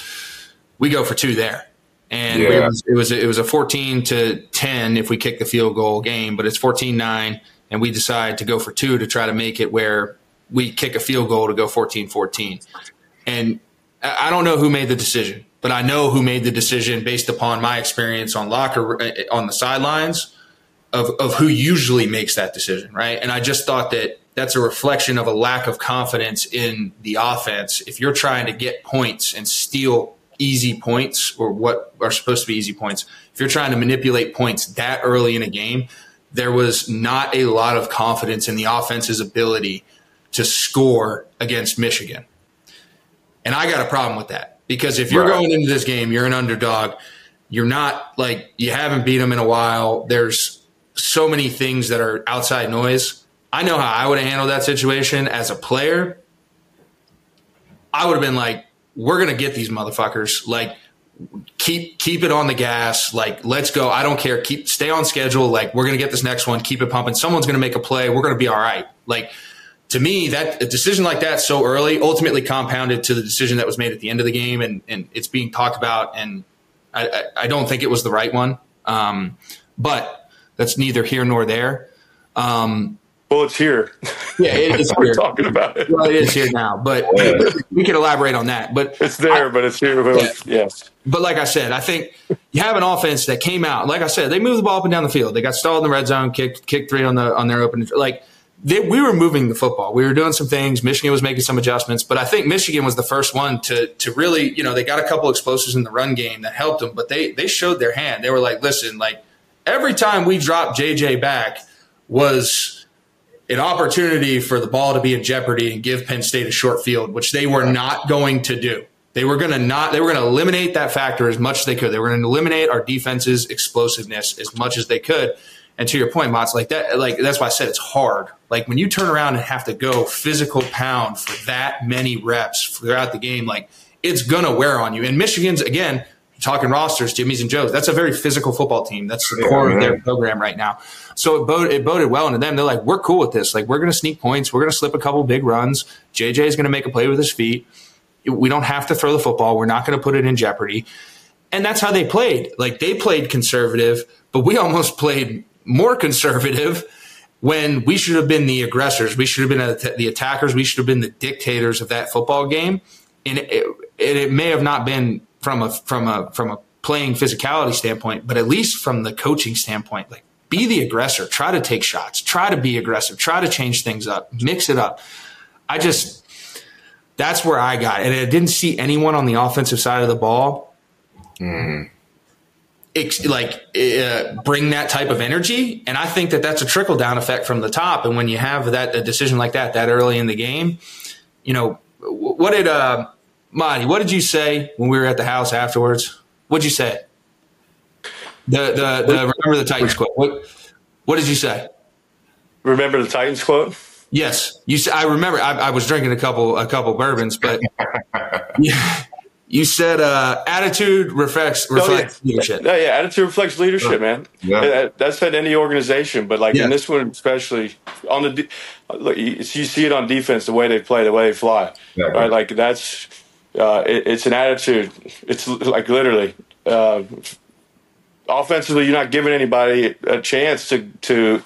We go for two there. And yeah. it, was, it was it was a 14 to 10 if we kick the field goal game, but it's 14-9 and we decide to go for two to try to make it where we kick a field goal to go 14-14. And I don't know who made the decision, but I know who made the decision based upon my experience on locker eh, eh, on the sidelines of, of who usually makes that decision, right? And I just thought that that's a reflection of a lack of confidence in the offense. If you're trying to get points and steal easy points or what are supposed to be easy points, if you're trying to manipulate points that early in a game, there was not a lot of confidence in the offense's ability to score against Michigan. And I got a problem with that because if you're right. going into this game, you're an underdog. You're not like you haven't beat them in a while. There's so many things that are outside noise. I know how I would have handled that situation as a player. I would have been like, we're going to get these motherfuckers. Like, keep keep it on the gas. Like, let's go. I don't care. Keep stay on schedule. Like, we're going to get this next one. Keep it pumping. Someone's going to make a play. We're going to be all right. Like, to me, that a decision like that so early ultimately compounded to the decision that was made at the end of the game, and and it's being talked about. And I, I, I don't think it was the right one. Um, but that's neither here nor there. Um, well, it's here. Yeah, it, it's We're talking about it. Well, it is here now, but yeah. we can elaborate on that. But it's there, I, but it's here. But yeah. yes. But like I said, I think you have an offense that came out. Like I said, they moved the ball up and down the field. They got stalled in the red zone, kicked kicked three on the on their open. Like they, we were moving the football. We were doing some things. Michigan was making some adjustments, but I think Michigan was the first one to to really, you know, they got a couple explosives in the run game that helped them, but they they showed their hand. They were like, listen, like every time we dropped JJ back was an opportunity for the ball to be in jeopardy and give Penn State a short field, which they were not going to do. They were going to not. They were going to eliminate that factor as much as they could. They were going to eliminate our defense's explosiveness as much as they could. And to your point, Mott's like that. Like that's why I said it's hard. Like when you turn around and have to go physical pound for that many reps throughout the game, like it's gonna wear on you. And Michigan's again, talking rosters, Jimmy's and Joe's. That's a very physical football team. That's the core yeah, of their program right now. So it boded, it boded well into them. They're like, we're cool with this. Like, we're going to sneak points. We're going to slip a couple big runs. JJ is going to make a play with his feet. We don't have to throw the football. We're not going to put it in jeopardy. And that's how they played. Like, they played conservative, but we almost played more conservative when we should have been the aggressors. We should have been the attackers. We should have been the dictators of that football game. And it, it, it may have not been from a from a from a playing physicality standpoint, but at least from the coaching standpoint, like be the aggressor, try to take shots, try to be aggressive, try to change things up, mix it up. I just that's where I got, and I didn't see anyone on the offensive side of the ball. Mm. Ex- like uh, bring that type of energy, and I think that that's a trickle down effect from the top. And when you have that a decision like that that early in the game, you know what did uh, Monty, what did you say when we were at the house afterwards? What'd you say? The the, the remember the Titans quote. What what did you say? remember the Titans quote? Yes, you. I remember. I, I was drinking a couple a couple bourbons, but you said uh, attitude reflects reflects oh, yeah. leadership. No, yeah, attitude reflects leadership, man. Yeah. That's at any organization, but like yeah. in this one especially, on the look, you see it on defense, the way they play, the way they fly. Yeah. Right, like that's uh, it, it's an attitude. It's like literally. Uh, offensively, you're not giving anybody a chance to to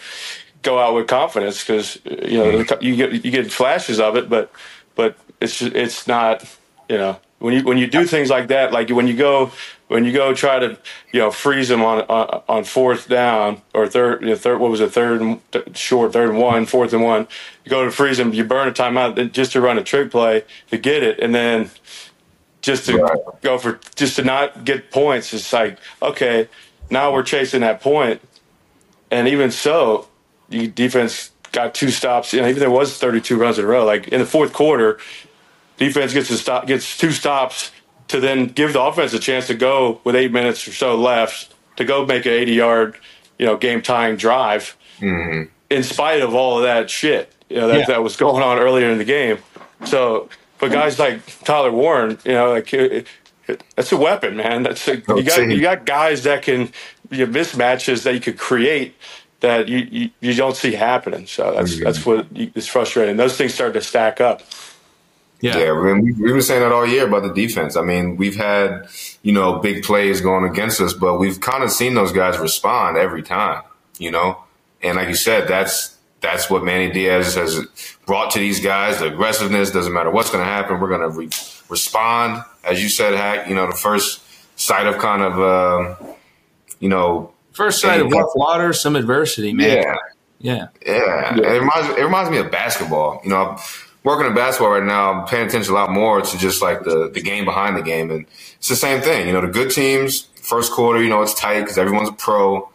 go out with confidence because you know mm-hmm. you get you get flashes of it, but but it's it's not you know when you when you do things like that, like when you go when you go try to you know freeze them on on, on fourth down or third you know, third what was it third and short third and one fourth and one, you go to freeze them, you burn a timeout just to run a trick play to get it, and then just to right. go for just to not get points. It's like okay, now we're chasing that point, and even so, the defense got two stops. You know, even there was 32 runs in a row. Like in the fourth quarter, defense gets a stop, gets two stops to then give the offense a chance to go with eight minutes or so left to go make an 80 yard, you know, game tying drive. Mm-hmm. In spite of all of that shit, you know, that, yeah. that was going on earlier in the game. So, but guys like Tyler Warren, you know, like it, it, that's a weapon, man. That's a, you got you got guys that can you mismatches that you could create that you, you, you don't see happening. So that's that's what is frustrating. Those things start to stack up. Yeah, yeah. I mean, we, we've been saying that all year about the defense. I mean, we've had you know big plays going against us, but we've kind of seen those guys respond every time. You know, and like you said, that's that's what Manny Diaz has brought to these guys. The aggressiveness doesn't matter what's going to happen. We're going to re- respond, as you said, Hack. You know, the first sight of kind of uh, you know first sight of rough water, some adversity, man. Yeah. Yeah. Yeah. It reminds, it reminds me of basketball. You know, working in basketball right now, I'm paying attention a lot more to just like the, the game behind the game. And it's the same thing. You know, the good teams, first quarter, you know, it's tight because everyone's a pro.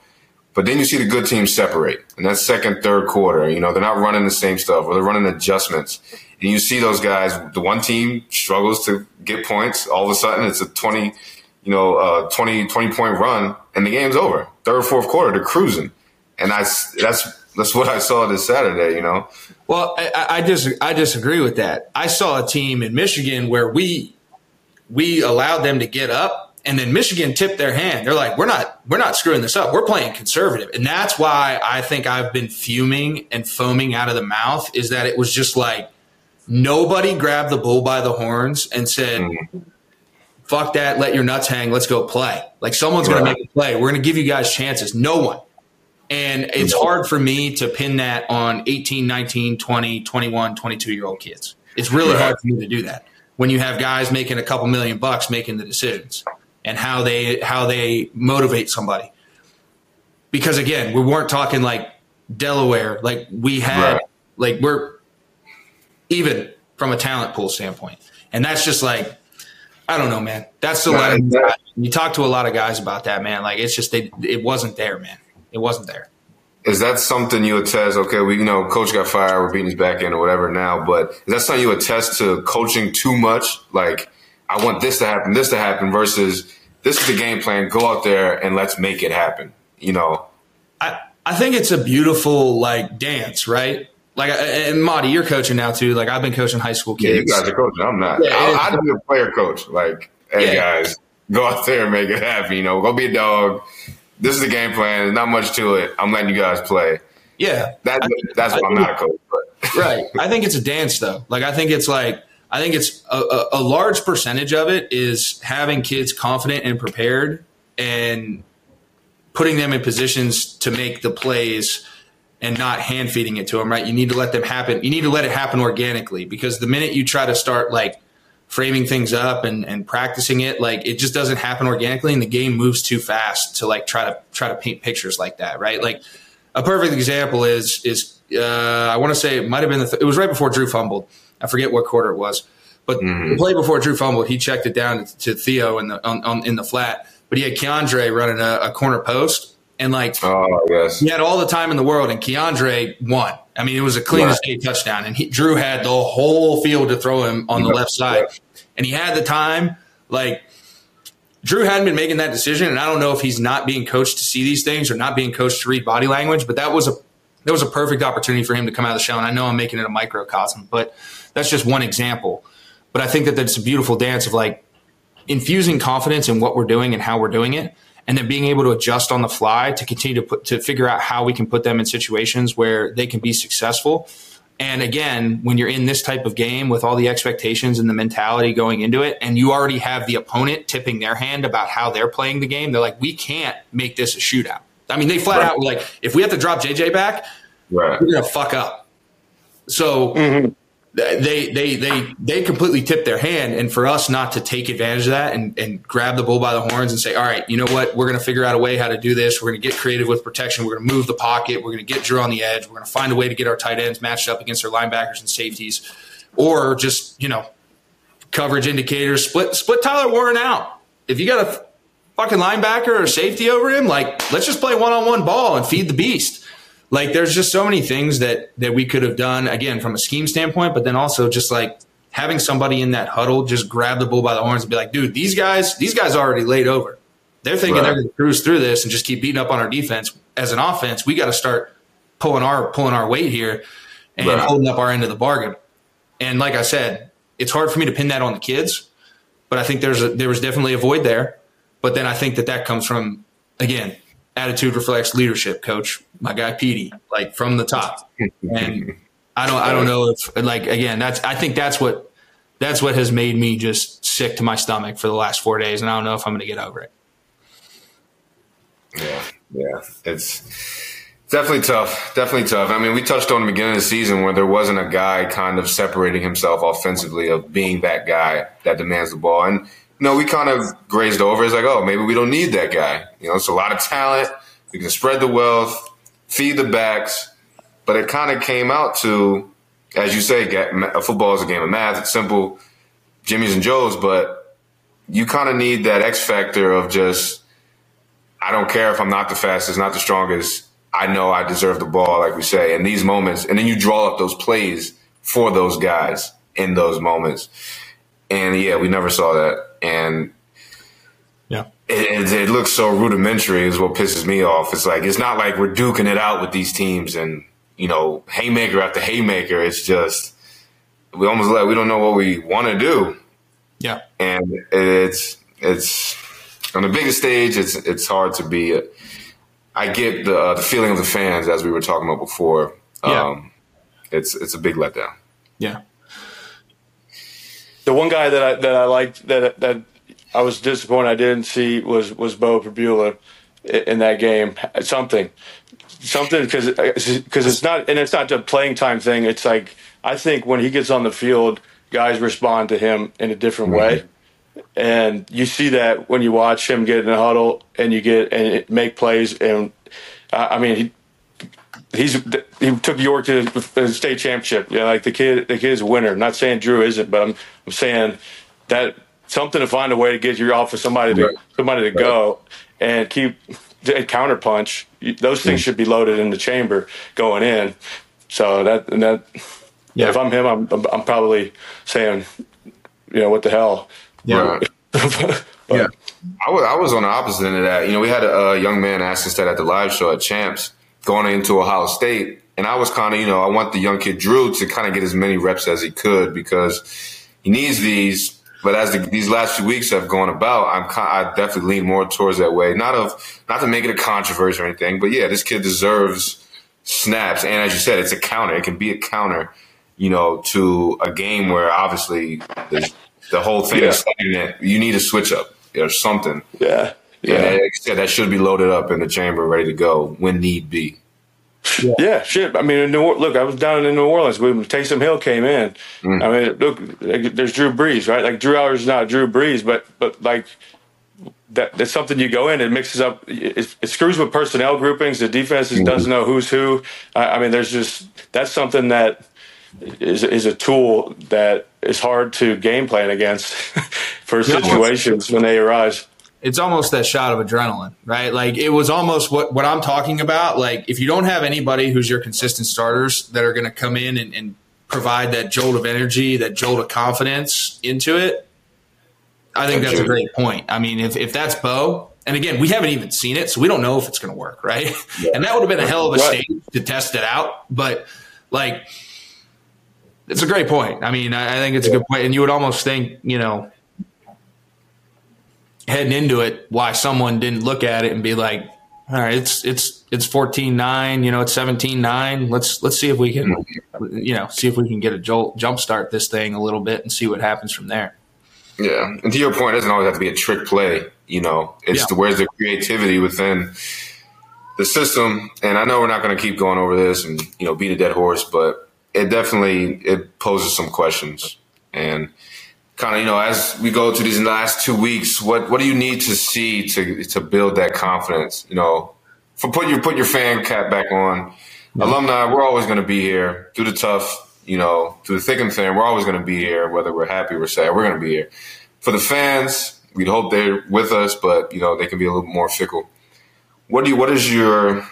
But then you see the good teams separate. And that second, third quarter, you know, they're not running the same stuff or they're running adjustments. And you see those guys, the one team struggles to get points. All of a sudden, it's a 20, you know, uh, 20, 20 point run and the game's over. Third, fourth quarter, they're cruising. And I, that's that's what I saw this Saturday. You know. Well, I, I just I disagree with that. I saw a team in Michigan where we we allowed them to get up, and then Michigan tipped their hand. They're like, "We're not we're not screwing this up. We're playing conservative," and that's why I think I've been fuming and foaming out of the mouth. Is that it was just like nobody grabbed the bull by the horns and said. Mm-hmm fuck that, let your nuts hang, let's go play. Like someone's going to make a play. We're going to give you guys chances. No one. And it's hard for me to pin that on 18, 19, 20, 21, 22 year old kids. It's really hard for me to do that when you have guys making a couple million bucks making the decisions and how they how they motivate somebody. Because again, we weren't talking like Delaware, like we had right. like we're even from a talent pool standpoint. And that's just like I don't know, man. That's the right. you talk to a lot of guys about that, man. Like it's just they, it wasn't there, man. It wasn't there. Is that something you attest? Okay, we you know coach got fired, we're beating his back end or whatever now, but is that something you attest to coaching too much? Like I want this to happen, this to happen, versus this is the game plan. Go out there and let's make it happen. You know, I I think it's a beautiful like dance, right? Like and Marty, you're coaching now too. Like I've been coaching high school kids. Yeah, you guys are coaching. I'm not. Yeah, I, I'd be a player coach. Like, hey yeah. guys, go out there and make it happen. You know, go be a dog this is the game plan. There's not much to it. I'm letting you guys play. Yeah, that's that's why I'm not a coach. But. right. I think it's a dance though. Like I think it's like I think it's a, a, a large percentage of it is having kids confident and prepared and putting them in positions to make the plays and not hand feeding it to them. Right. You need to let them happen. You need to let it happen organically because the minute you try to start like framing things up and, and practicing it, like it just doesn't happen organically and the game moves too fast to like try to try to paint pictures like that, right? Like a perfect example is is uh, I want to say it might have been the th- it was right before Drew fumbled. I forget what quarter it was, but mm-hmm. the play before Drew fumbled, he checked it down to, to Theo in the on, on, in the flat, but he had KeAndre running a, a corner post and like oh yes, he had all the time in the world, and KeAndre won. I mean, it was a clean as day touchdown, and he, Drew had the whole field to throw him on the left side, and he had the time. Like Drew hadn't been making that decision, and I don't know if he's not being coached to see these things or not being coached to read body language, but that was a that was a perfect opportunity for him to come out of the shell. And I know I'm making it a microcosm, but that's just one example. But I think that that's a beautiful dance of like infusing confidence in what we're doing and how we're doing it, and then being able to adjust on the fly to continue to put to figure out how we can put them in situations where they can be successful. And again, when you're in this type of game with all the expectations and the mentality going into it, and you already have the opponent tipping their hand about how they're playing the game, they're like, we can't make this a shootout. I mean, they flat right. out were like, if we have to drop JJ back, right. we're gonna fuck up. So mm-hmm they they they they completely tipped their hand and for us not to take advantage of that and, and grab the bull by the horns and say all right you know what? We're going to figure out a way how to do this. We're going to get creative with protection. We're going to move the pocket. We're going to get drew on the edge. We're going to find a way to get our tight ends matched up against our linebackers and safeties or just you know coverage indicators. Split split tyler warren out. If you got a fucking linebacker or safety over him like let's just play one-on-one ball and feed the beast like there's just so many things that that we could have done again from a scheme standpoint, but then also just like having somebody in that huddle just grab the bull by the horns and be like, dude, these guys, these guys are already laid over. They're thinking right. they're going to cruise through this and just keep beating up on our defense. As an offense, we got to start pulling our pulling our weight here and right. holding up our end of the bargain. And like I said, it's hard for me to pin that on the kids, but I think there's a, there was definitely a void there. But then I think that that comes from again attitude reflects leadership, coach. My guy Petey, like from the top. And I don't I don't know if like again, that's I think that's what that's what has made me just sick to my stomach for the last four days, and I don't know if I'm gonna get over it. Yeah, yeah. It's definitely tough. Definitely tough. I mean, we touched on the beginning of the season where there wasn't a guy kind of separating himself offensively of being that guy that demands the ball. And no, we kind of grazed over. It's like, oh, maybe we don't need that guy. You know, it's a lot of talent. We can spread the wealth, feed the backs. But it kind of came out to, as you say, football is a game of math. It's simple, Jimmy's and Joe's, but you kind of need that X factor of just, I don't care if I'm not the fastest, not the strongest. I know I deserve the ball, like we say, in these moments. And then you draw up those plays for those guys in those moments. And yeah, we never saw that and yeah, it, it, looks so rudimentary is what pisses me off. It's like it's not like we're duking it out with these teams and you know haymaker after haymaker. It's just we almost like we don't know what we want to do. Yeah, and it's it's on the biggest stage. It's it's hard to be. I get the uh, the feeling of the fans as we were talking about before. Yeah. Um, it's it's a big letdown. Yeah the one guy that I that I liked that that I was disappointed I didn't see was was Beau Pribula in that game. Something, something because because uh, it's not and it's not a playing time thing. It's like I think when he gets on the field, guys respond to him in a different way. And you see that when you watch him get in a huddle and you get and make plays. And I mean, he he's he took York to the state championship. You know, like the kid, the kid's a winner. I'm not saying Drew isn't, but I'm I'm saying that something to find a way to get you off of somebody to right. somebody to right. go and keep and counterpunch. Those things mm. should be loaded in the chamber going in. So that and that. Yeah. If I'm him, I'm I'm probably saying, you know, what the hell. Yeah. but, yeah. I was I was on the opposite end of that. You know, we had a, a young man ask us that at the live show at Champs going into Ohio State. And I was kind of, you know, I want the young kid Drew to kind of get as many reps as he could because he needs these. But as the, these last few weeks have gone about, I'm I definitely lean more towards that way. Not of not to make it a controversy or anything, but yeah, this kid deserves snaps. And as you said, it's a counter. It can be a counter, you know, to a game where obviously the whole thing yeah. is that you need a switch up or something. Yeah. Yeah, yeah like said, that should be loaded up in the chamber, ready to go when need be. Yeah. yeah, shit. I mean, New, look, I was down in New Orleans when Taysom Hill came in. Mm. I mean, look, there's Drew Brees, right? Like Drew Allar's not Drew Brees, but but like that, that's something you go in. It mixes up. It, it screws with personnel groupings. The defense mm-hmm. doesn't know who's who. I, I mean, there's just that's something that is is a tool that is hard to game plan against for situations when they arise it's almost that shot of adrenaline, right? Like it was almost what, what I'm talking about. Like if you don't have anybody who's your consistent starters that are going to come in and, and, provide that jolt of energy, that jolt of confidence into it, I think that's a great point. I mean, if, if that's Beau, And again, we haven't even seen it, so we don't know if it's going to work, right? Yeah. And that would have been a hell of a right. stage to test it out. But like, it's a great point. I mean, I, I think it's yeah. a good point, and you would almost think, you know, heading into it, why someone didn't look at it and be like, all right, it's it's it's 14-9, you know, it's 17-9. Let's let's see if we can you know, see if we can get a jolt jump start this thing a little bit and see what happens from there. Yeah. And to your point, it doesn't always have to be a trick play, you know. It's yeah. the where's the creativity within the system. And I know we're not gonna keep going over this and, you know, beat a dead horse, but it definitely it poses some questions. And kind of you know as we go through these last two weeks what what do you need to see to to build that confidence you know? For put your put your fan cap back on. Yeah. alumni we're always going to be here. Through the tough you know through the thick and thin we're always going to be here whether we're happy or sad we're going to be here. For the fans we'd hope they're with us but you know they can be a little more fickle. What do you what is your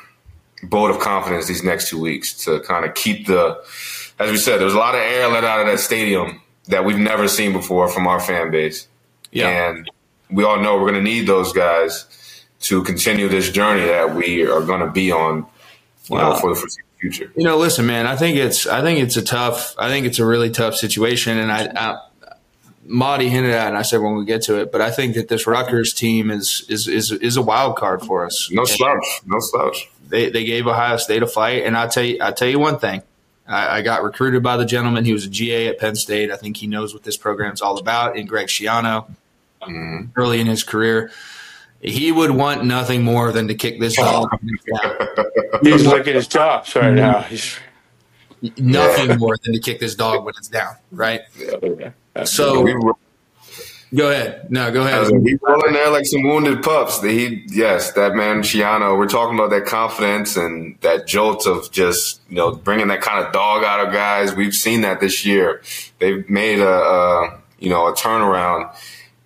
vote of confidence these next two weeks to kind of keep the as we said there's a lot of air let out of that stadium that we've never seen before from our fan base. Yeah. And we all know we're going to need those guys to continue this journey that we are going to be on you wow. know, for the future. You know, listen, man, I think it's, I think it's a tough, I think it's a really tough situation. And I, I Marty hinted at, and I said when we get to it, but I think that this Rutgers team is is is, is a wild card for us. No slouch, no slouch. They they gave Ohio State a fight, and I tell you, I tell you one thing: I, I, got recruited by the gentleman. He was a GA at Penn State. I think he knows what this program is all about. In Greg Schiano, mm-hmm. early in his career, he would want nothing more than to kick this dog. He's licking his chops right now. He's nothing more than to kick this dog when it's down. Right. Yeah, so Go ahead. No, go ahead. He's rolling there like some wounded pups. He, yes, that man Schiano. We're talking about that confidence and that jolt of just you know bringing that kind of dog out of guys. We've seen that this year. They've made a, a you know a turnaround,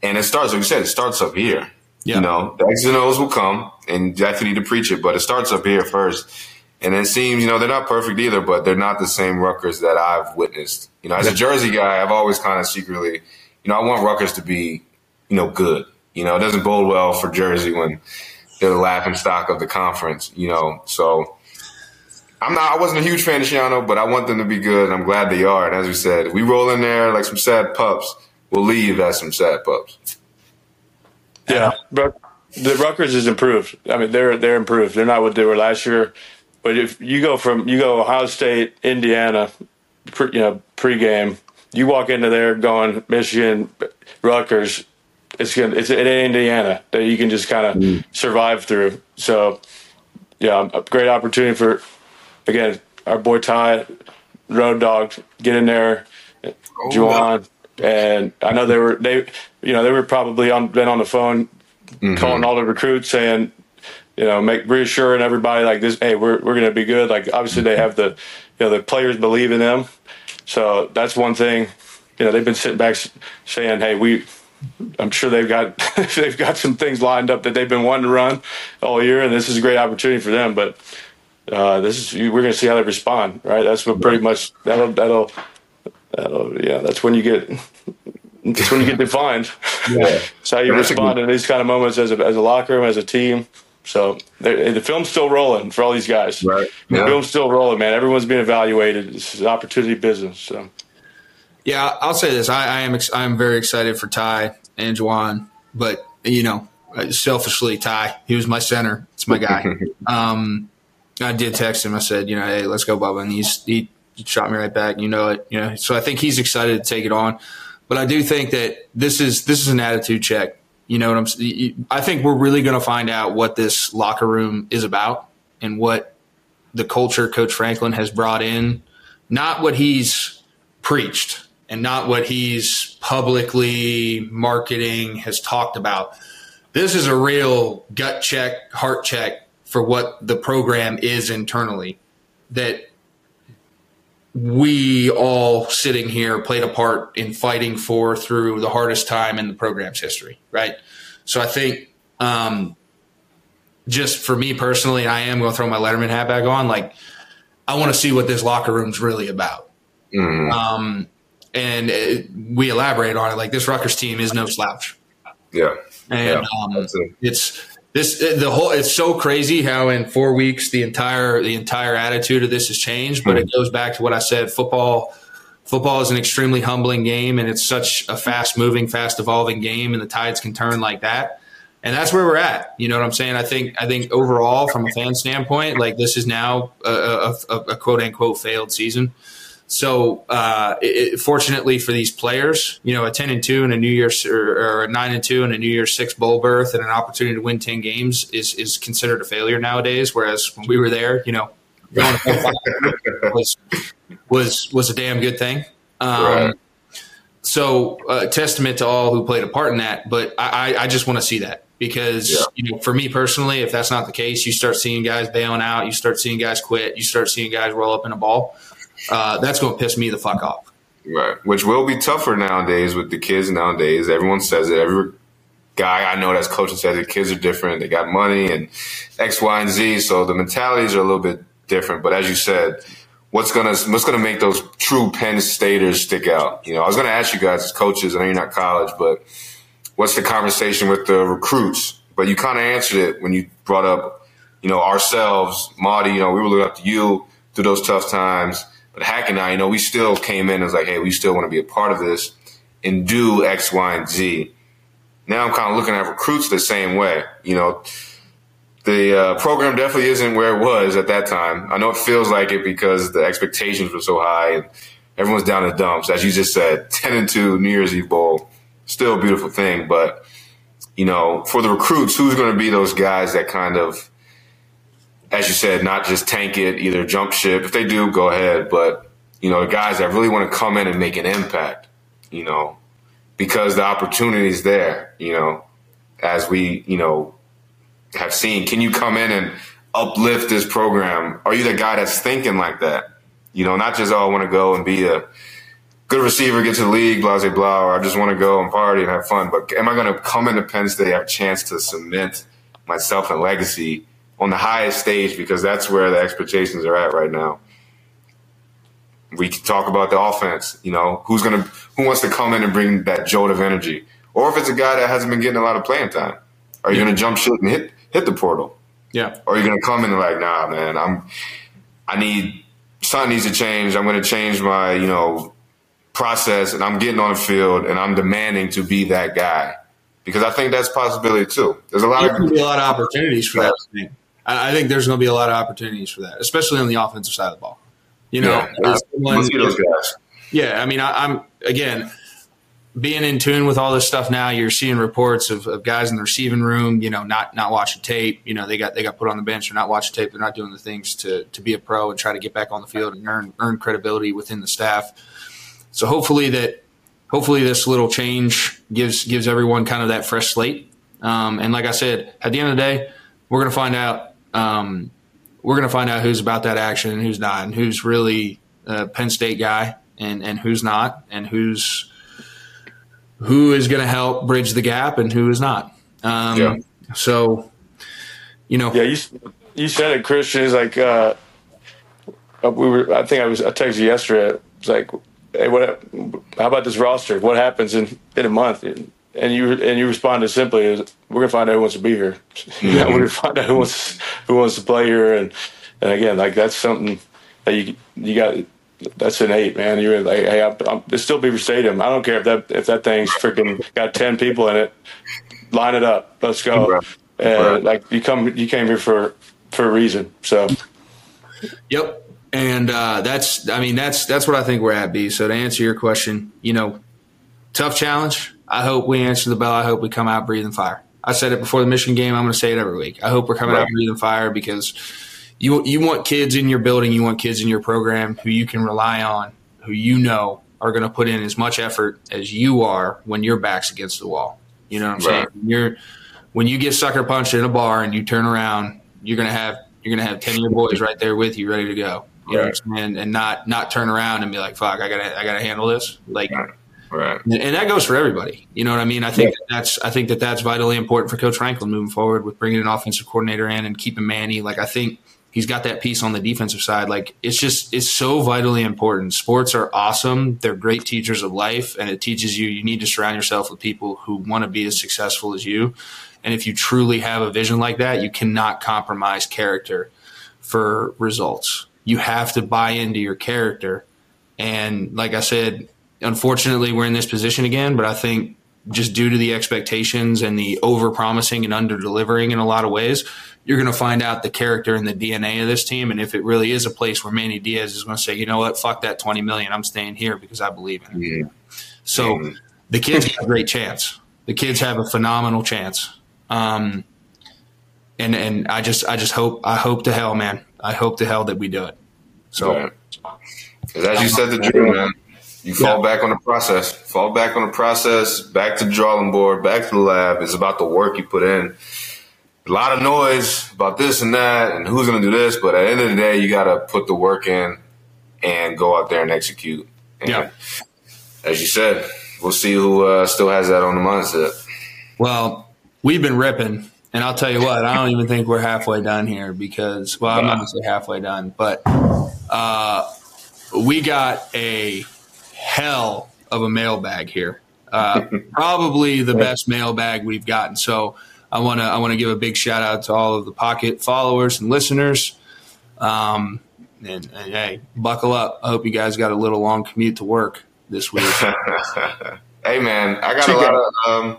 and it starts like you said. It starts up here. Yeah. You know, the X's and O's will come, and definitely need to preach it, but it starts up here first. And it seems, you know, they're not perfect either, but they're not the same Rutgers that I've witnessed. You know, as a Jersey guy, I've always kind of secretly you know, I want Rutgers to be, you know, good. You know, it doesn't bode well for Jersey when they're the laughing stock of the conference, you know. So I'm not I wasn't a huge fan of Schiano, but I want them to be good and I'm glad they are. And as we said, if we roll in there like some sad pups, we'll leave as some sad pups. Yeah. But the Rutgers is improved. I mean, they're they're improved. They're not what they were last year. But if you go from you go Ohio State, Indiana, pre, you know, pregame, you walk into there going Michigan, Rutgers, it's gonna it's in Indiana that you can just kind of mm. survive through. So yeah, a great opportunity for again our boy Ty, Road Dog, get in there, oh, Juwan, and I know they were they you know they were probably on been on the phone mm-hmm. calling all the recruits saying you know make reassuring everybody like this hey we're we're gonna be good like obviously they have the you know the players believe in them so that's one thing. You know, they've been sitting back saying, "Hey, we." I'm sure they've got they've got some things lined up that they've been wanting to run all year, and this is a great opportunity for them. But uh, this is we're going to see how they respond, right? That's what pretty much that'll that'll that'll yeah. That's when you get that's when you get defined. Yeah. it's how you respond in these kind of moments as a as a locker room, as a team. So the film's still rolling for all these guys. Right. The film's still rolling, man. Everyone's being evaluated. This is opportunity business. So. Yeah, I'll say this. I, I am I am very excited for Ty and Juwan, but you know, selfishly, Ty, he was my center. It's my guy. um, I did text him. I said, you know, hey, let's go, Bubba, and he's he shot me right back. You know it. You know, so I think he's excited to take it on. But I do think that this is this is an attitude check you know what I'm saying? I think we're really going to find out what this locker room is about and what the culture Coach Franklin has brought in, not what he's preached and not what he's publicly marketing has talked about. This is a real gut check, heart check for what the program is internally that we all sitting here played a part in fighting for through the hardest time in the program's history, right? So I think, um, just for me personally, I am going to throw my Letterman hat back on. Like, I want to see what this locker room's really about. Mm. Um, and it, we elaborate on it. Like, this Rutgers team is no slouch. Yeah. And yeah, um, it's this uh, the whole it's so crazy how in four weeks the entire the entire attitude of this has changed but it hmm. goes back to what i said. Football football is an extremely humbling game and it's such a fast moving fast evolving game and the tides can turn like that. And that's where we're at. You know what i'm saying? I think i think overall from a fan standpoint like this is now a, a, a, a quote unquote failed season so, uh, it, fortunately for these players, you know, a ten and two and a New Year's or, or, a nine and two and a New Year's six bowl berth and an opportunity to win ten games is is considered a failure nowadays. Whereas when we were there, you know, was was was a damn good thing. Um, right. So, uh, testament to all who played a part in that. But I, I just want to see that because yeah. you know, for me personally, if that's not the case, you start seeing guys bailing out, you start seeing guys quit, you start seeing guys roll up in a ball uh, that's going to piss me the fuck off. Right, which will be tougher nowadays with the kids nowadays. Everyone says it. Every guy I know that's coaching says it. Kids are different. They got money and X, Y, and Z. So the mentalities are a little bit different. But as you said, what's gonna what's gonna make those true Penn Staters stick out? You know, I was gonna ask you guys as coaches. I know you're not college, but what's the conversation with the recruits? But you kind of answered it when you brought up, you know, ourselves, Marty. You know, we were looking up to you through those tough times. But Hack and I, you know, we still came in as like, hey, we still want to be a part of this and do X, Y, and Z. Now I'm kind of looking at recruits the same way. You know, the uh, program definitely isn't where it was at that time. I know it feels like it because the expectations were so high and everyone's down the dumps. As you just said, 10 and 2 New Year's Eve Bowl, still a beautiful thing. But, you know, for the recruits, who's going to be those guys that kind of as you said, not just tank it, either jump ship. If they do, go ahead. But, you know, the guys that really want to come in and make an impact, you know, because the opportunity is there, you know, as we, you know, have seen. Can you come in and uplift this program? Are you the guy that's thinking like that? You know, not just, oh, I want to go and be a good receiver, get to the league, blah, blah, blah, or I just want to go and party and have fun. But am I going to come into Penn State, have a chance to cement myself and legacy? On the highest stage because that's where the expectations are at right now. We can talk about the offense, you know, who's gonna who wants to come in and bring that jolt of energy. Or if it's a guy that hasn't been getting a lot of playing time. Are you yeah. gonna jump shit and hit hit the portal? Yeah. Or are you gonna come in and like, nah, man, I'm I need something needs to change. I'm gonna change my, you know, process and I'm getting on the field and I'm demanding to be that guy. Because I think that's possibility too. There's a lot there of be a lot of opportunities for that. I think there's going to be a lot of opportunities for that, especially on the offensive side of the ball. You know, yeah, someone, those guys. Yeah, I mean, I, am again being in tune with all this stuff now. You're seeing reports of, of, guys in the receiving room, you know, not not watching tape. You know, they got they got put on the bench. They're not watching tape. They're not doing the things to to be a pro and try to get back on the field and earn earn credibility within the staff. So hopefully that hopefully this little change gives gives everyone kind of that fresh slate. Um, and like I said, at the end of the day, we're going to find out um, we're going to find out who's about that action and who's not, and who's really a Penn State guy and and who's not, and who's who is going to help bridge the gap and who is not. Um, yeah. So, you know, yeah, you you said it, Christian. Is like uh, uh, we were. I think I was. I texted you yesterday. It's like, hey, what? How about this roster? What happens in in a month? And you and you responded simply as we're gonna find out who wants to be here. we're gonna find out who wants who wants to play here, and and again, like that's something that you you got. That's an eight, man. You're like, hey, I'm, I'm, it's still Beaver Stadium. I don't care if that if that thing's freaking got ten people in it. Line it up. Let's go. Right. And right. like you come, you came here for for a reason. So. Yep. And uh, that's, I mean, that's that's what I think we're at, B. So to answer your question, you know, tough challenge I hope we answer the bell. I hope we come out breathing fire. I said it before the Michigan game. I'm going to say it every week. I hope we're coming right. out breathing fire because you you want kids in your building, you want kids in your program who you can rely on, who you know are going to put in as much effort as you are when your back's against the wall. You know what I'm right. saying? When you're when you get sucker punched in a bar and you turn around, you're gonna have you're gonna have ten of your boys right there with you, ready to go. You right. know what I'm saying? And not not turn around and be like, "Fuck, I gotta I gotta handle this." Like Right. And, that goes for everybody. You know what I mean? I think yeah. that that's I think that that's vitally important for Coach Franklin moving forward with bringing an offensive coordinator in and keeping Manny. Like I think He's got that piece on the defensive side. Like it's just it's so vitally important. Sports are awesome. They're great teachers of life, and it teaches you you need to surround yourself with people who want to be as successful as you. And if you truly have a vision like that, you cannot compromise character for results. You have to buy into your character. And like I said, unfortunately, we're in this position again, but I think just due to the expectations and the over promising and under delivering in a lot of ways, you're going to find out the character and the DNA of this team. And if it really is a place where Manny Diaz is going to say, you know what, fuck that 20 million, I'm staying here because I believe in it. Yeah. So yeah. the kids have a great chance. The kids have a phenomenal chance. Um, and, and I just, I just hope, I hope to hell, man. I hope to hell that we do it. So, because as you said, the dream, man, you fall yeah. back on the process, fall back on the process, back to the drawing board, back to the lab. It's about the work you put in. A lot of noise about this and that, and who's going to do this. But at the end of the day, you got to put the work in and go out there and execute. And yeah. As you said, we'll see who uh, still has that on the mindset. Well, we've been ripping and I'll tell you what, I don't even think we're halfway done here because, well, I'm not going to say halfway done, but uh, we got a hell of a mailbag here. Uh, probably the best mailbag we've gotten. So I want to I want to give a big shout out to all of the Pocket followers and listeners. Um, and, and, hey, buckle up. I hope you guys got a little long commute to work this week. hey man, I got a lot of um,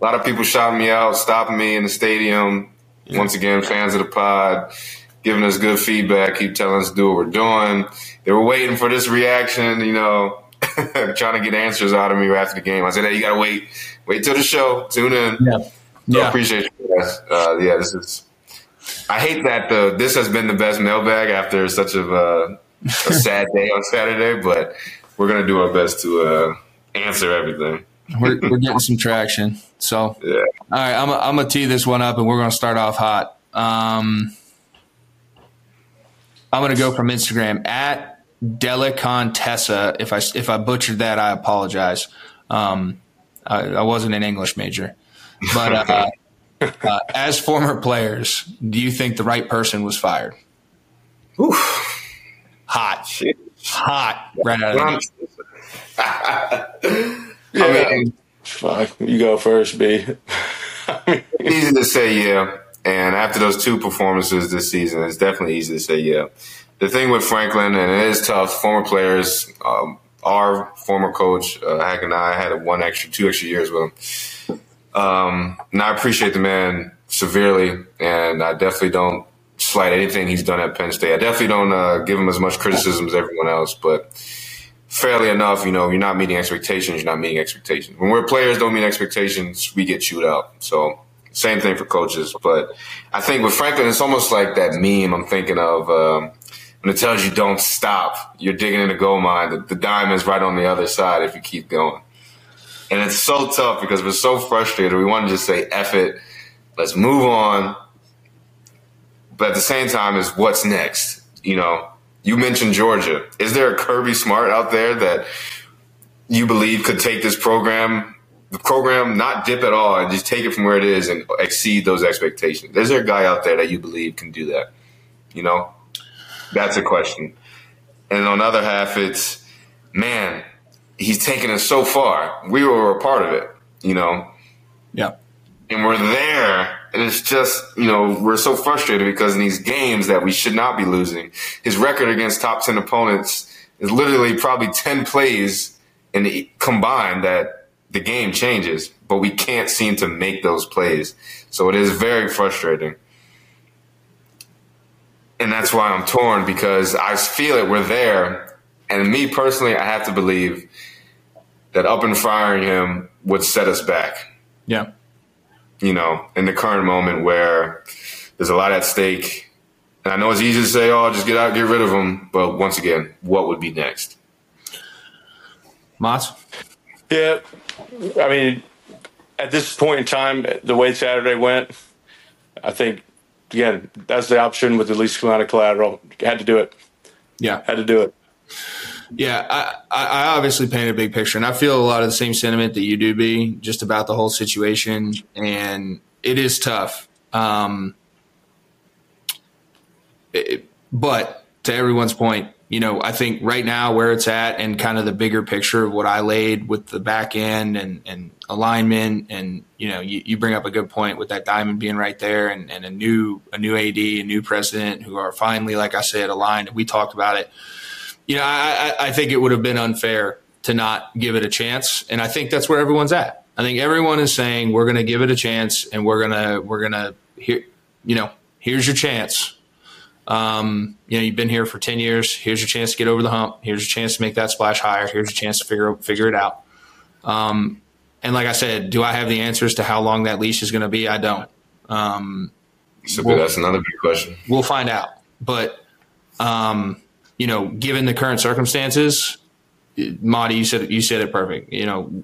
a lot of people shouting me out, stopping me in the stadium. Yeah. Once again, fans of the pod, giving us good feedback, keep telling us to do what we're doing. They were waiting for this reaction, you know, trying to get answers out of me after the game. I said, "Hey, you gotta wait, wait till the show, tune in." Yeah, so yeah. appreciate you guys. Uh, yeah, this is. I hate that the this has been the best mailbag after such a, uh, a sad day on Saturday, but we're gonna do our best to uh, answer everything we're, we're getting some traction. So, yeah. all right, I'm I'm gonna tee this one up, and we're gonna start off hot. Um, I'm gonna go from Instagram at Delicontessa. If I if I butchered that, I apologize. Um, I, I wasn't an English major, but uh, uh, as former players, do you think the right person was fired? Oof. Hot, Shit. hot, right out of the yeah. I mean, Fuck, you go first, B. easy to say yeah. And after those two performances this season, it's definitely easy to say yeah. The thing with Franklin, and it is tough, former players, um, our former coach, uh, Hack and I had one extra, two extra years with him. Um, and I appreciate the man severely, and I definitely don't slight anything he's done at Penn State. I definitely don't uh, give him as much criticism as everyone else, but fairly enough, you know, you're not meeting expectations, you're not meeting expectations. When we're players don't meet expectations, we get chewed out. So same thing for coaches. But I think with Franklin, it's almost like that meme I'm thinking of um, when it tells you don't stop. You're digging in a gold mine. The, the diamond's right on the other side if you keep going. And it's so tough because we're so frustrated. We want to just say, F it, let's move on. But at the same time, is what's next? You know, you mentioned Georgia. Is there a Kirby Smart out there that you believe could take this program, the program, not dip at all, and just take it from where it is and exceed those expectations? Is there a guy out there that you believe can do that? You know, that's a question. And on the other half, it's man, he's taken us so far. We were a part of it. You know. Yeah. And we're there and it's just, you know, we're so frustrated because in these games that we should not be losing, his record against top 10 opponents is literally probably 10 plays in the combined that the game changes, but we can't seem to make those plays. So it is very frustrating. And that's why I'm torn because I feel it. We're there. And me personally, I have to believe that up and firing him would set us back. Yeah you know, in the current moment where there's a lot at stake. And I know it's easy to say, oh, just get out, get rid of him. But once again, what would be next? Moss? Yeah. I mean, at this point in time, the way Saturday went, I think, again, that's the option with the least amount of collateral. Had to do it. Yeah. Had to do it. Yeah, I, I obviously paint a big picture, and I feel a lot of the same sentiment that you do, be just about the whole situation, and it is tough. Um, it, but to everyone's point, you know, I think right now where it's at and kind of the bigger picture of what I laid with the back end and, and alignment and, you know, you, you bring up a good point with that diamond being right there and, and a new, a new AD, a new president who are finally, like I said, aligned. We talked about it. You know, I, I think it would have been unfair to not give it a chance. And I think that's where everyone's at. I think everyone is saying we're going to give it a chance and we're to, we're to, here, you know, here's your chance um, you know, you've been here for 10 years. Here's your chance to get over the hump. Here's your chance to make that splash higher. Here's your chance to figure, figure it out. Um, and like I said, do I have the answers to how long that leash is going to be? I don't. Um, so we'll, that's another big question. We'll find out. But, um, you know, given the current circumstances, Mauti, you said, you said it perfect. You know,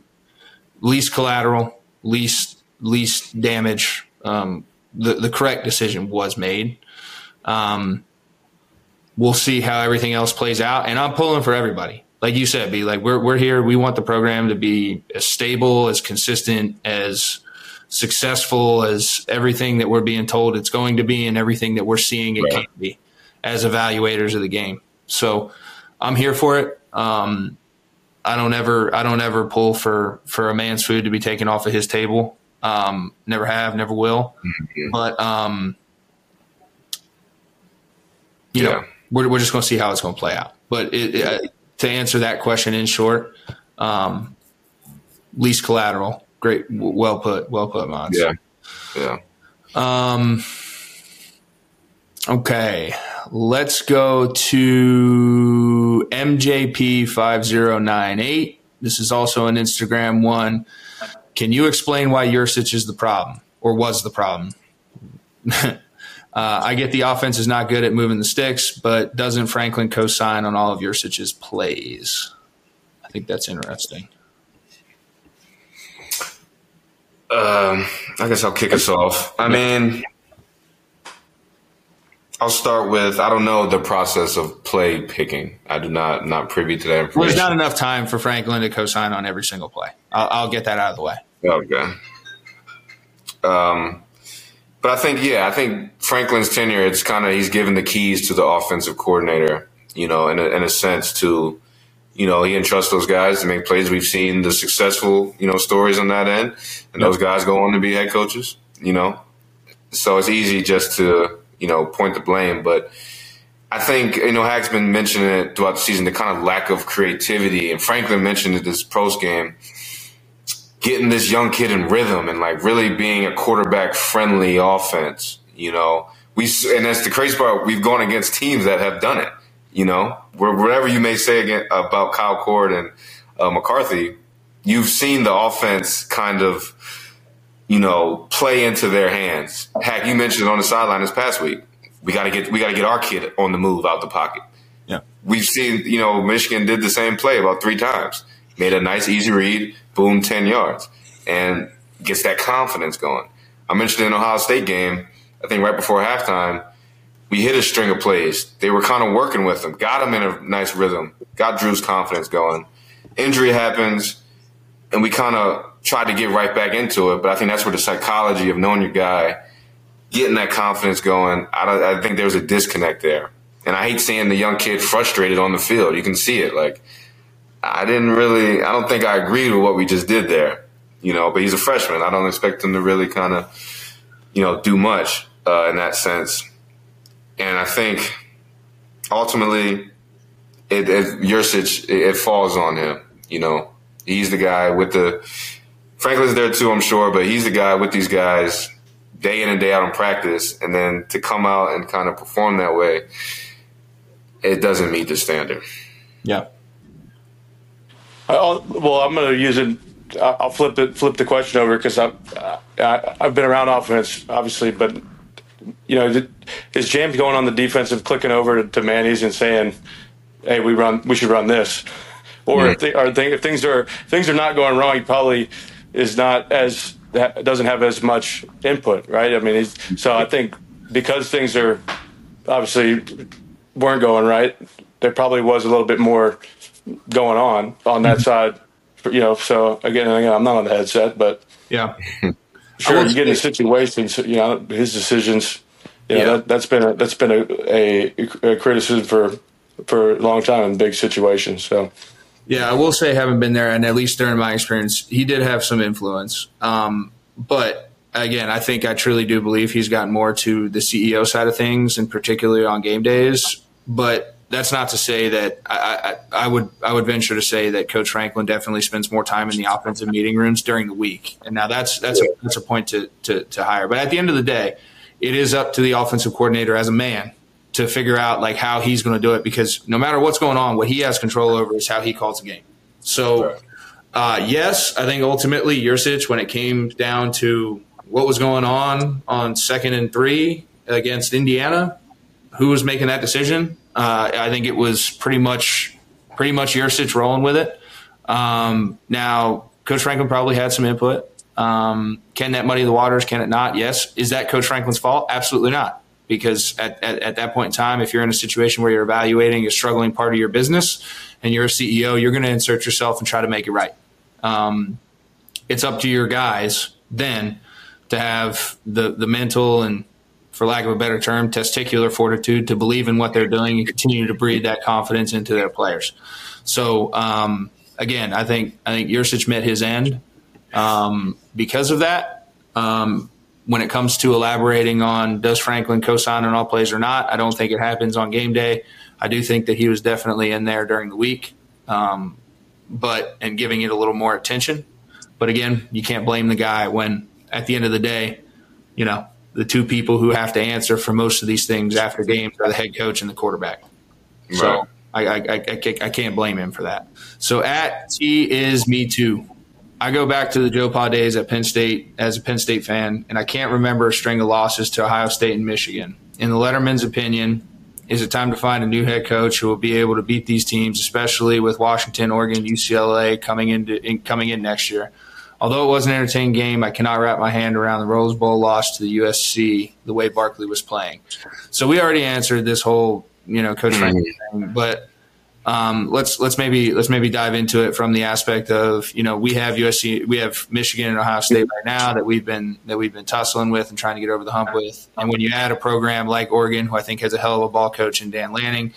least collateral, least, least damage. Um, the, the correct decision was made. Um, we'll see how everything else plays out. And I'm pulling for everybody. Like you said, be like we're we're here. We want the program to be as stable, as consistent, as successful as everything that we're being told it's going to be, and everything that we're seeing it right. can be as evaluators of the game. So I'm here for it. Um, I don't ever I don't ever pull for for a man's food to be taken off of his table. Um, never have, never will. Mm-hmm. But um, you yeah. know, we're, we're just going to see how it's going to play out. But it, it, uh, to answer that question in short, um, least collateral. Great, well put, well put, Mons. Yeah, yeah. Um. Okay, let's go to MJP five zero nine eight. This is also an Instagram one. Can you explain why Yurcich is the problem or was the problem? Uh, I get the offense is not good at moving the sticks, but doesn't Franklin co-sign on all of Yurcich's plays? I think that's interesting. Um, I guess I'll kick us off. I mean, I'll start with I don't know the process of play picking. I do not not privy to that information. Well, there's not enough time for Franklin to co-sign on every single play. I'll, I'll get that out of the way. Okay. Um, but I think, yeah, I think Franklin's tenure, it's kind of, he's given the keys to the offensive coordinator, you know, in a, in a sense to, you know, he entrusts those guys to make plays. We've seen the successful, you know, stories on that end, and those guys go on to be head coaches, you know. So it's easy just to, you know, point the blame. But I think, you know, Hack's been mentioning it throughout the season, the kind of lack of creativity. And Franklin mentioned it this post game getting this young kid in rhythm and like really being a quarterback friendly offense. You know, we and that's the crazy part. We've gone against teams that have done it. You know, whatever you may say again about Kyle McCord and uh, McCarthy, you've seen the offense kind of, you know, play into their hands. Hack, you mentioned on the sideline this past week. We got to get we got to get our kid on the move out the pocket. Yeah, we've seen you know Michigan did the same play about three times. Made a nice easy read, boom, 10 yards, and gets that confidence going. I mentioned in Ohio State game, I think right before halftime, we hit a string of plays. They were kind of working with him, got him in a nice rhythm, got Drew's confidence going. Injury happens, and we kind of tried to get right back into it. But I think that's where the psychology of knowing your guy, getting that confidence going, I, I think there was a disconnect there. And I hate seeing the young kid frustrated on the field. You can see it. Like, I didn't really, I don't think I agreed with what we just did there, you know, but he's a freshman. I don't expect him to really kind of, you know, do much uh, in that sense. And I think ultimately, it, it Yurcich, it, it falls on him, you know. He's the guy with the, Franklin's there too, I'm sure, but he's the guy with these guys day in and day out in practice. And then to come out and kind of perform that way, it doesn't meet the standard. Yeah. I'll, well, I'm going to use it. I'll flip it, flip the question over because I've I've been around offense, obviously, but you know, is James going on the defensive, clicking over to, Manny's and saying, "Hey, we run, we should run this," or if, they, are they, if things are things are not going wrong, he probably is not as doesn't have as much input, right? I mean, so I think because things are obviously weren't going right, there probably was a little bit more going on on that mm-hmm. side. You know, so again, again, I'm not on the headset, but yeah, sure, you get in situations. You know, his decisions You know, yeah, that, has been a, that's been a, a, a criticism for for a long time in big situations. So. Yeah, I will say, having been there, and at least during my experience, he did have some influence. Um, but again, I think I truly do believe he's gotten more to the CEO side of things, and particularly on game days. But that's not to say that I, I, I, would I would venture to say that Coach Franklin definitely spends more time in the offensive meeting rooms during the week, and now that's that's a, that's a point to, to, to hire. But at the end of the day, it is up to the offensive coordinator as a man to figure out like how he's going to do it because no matter what's going on, what he has control over is how he calls the game. So, uh, yes, I think ultimately Yurcich, when it came down to what was going on on second and three against Indiana, who was making that decision? Uh, I think it was pretty much pretty much Yurcich rolling with it. Um, now, Coach Franklin probably had some input. Um, can that muddy the waters? Can it not? Yes. Is that Coach Franklin's fault? Absolutely not. Because at, at, at, that point in time, if you're in a situation where you're evaluating a struggling part of your business and you're a CEO, you're going to insert yourself and try to make it right. Um, it's up to your guys then to have the, the mental and, for lack of a better term, testicular fortitude to believe in what they're doing and continue to breed that confidence into their players. So, um, again, I think I think Yurcich met his end. Um, because of that, um, when it comes to elaborating on does Franklin co-sign on all plays or not, I don't think it happens on game day. I do think that he was definitely in there during the week, um, but and giving it a little more attention. But again, you can't blame the guy when at the end of the day, you know, the two people who have to answer for most of these things after games are the head coach and the quarterback. Right. So I, I, I, I, can't blame him for that. So at T is me too. I go back to the Joe Pa days at Penn State as a Penn State fan, and I can't remember a string of losses to Ohio State and Michigan. In the Letterman's opinion, is it time to find a new head coach who will be able to beat these teams, especially with Washington, Oregon, UCLA coming into in, coming in next year? Although it was an entertaining game, I cannot wrap my hand around the Rose Bowl loss to the USC the way Barkley was playing. So we already answered this whole, you know, Coach mm-hmm. thing, but um, let's let's maybe let's maybe dive into it from the aspect of you know we have USC we have Michigan and Ohio State right now that we've been that we've been tussling with and trying to get over the hump with, and when you add a program like Oregon, who I think has a hell of a ball coach in Dan Lanning,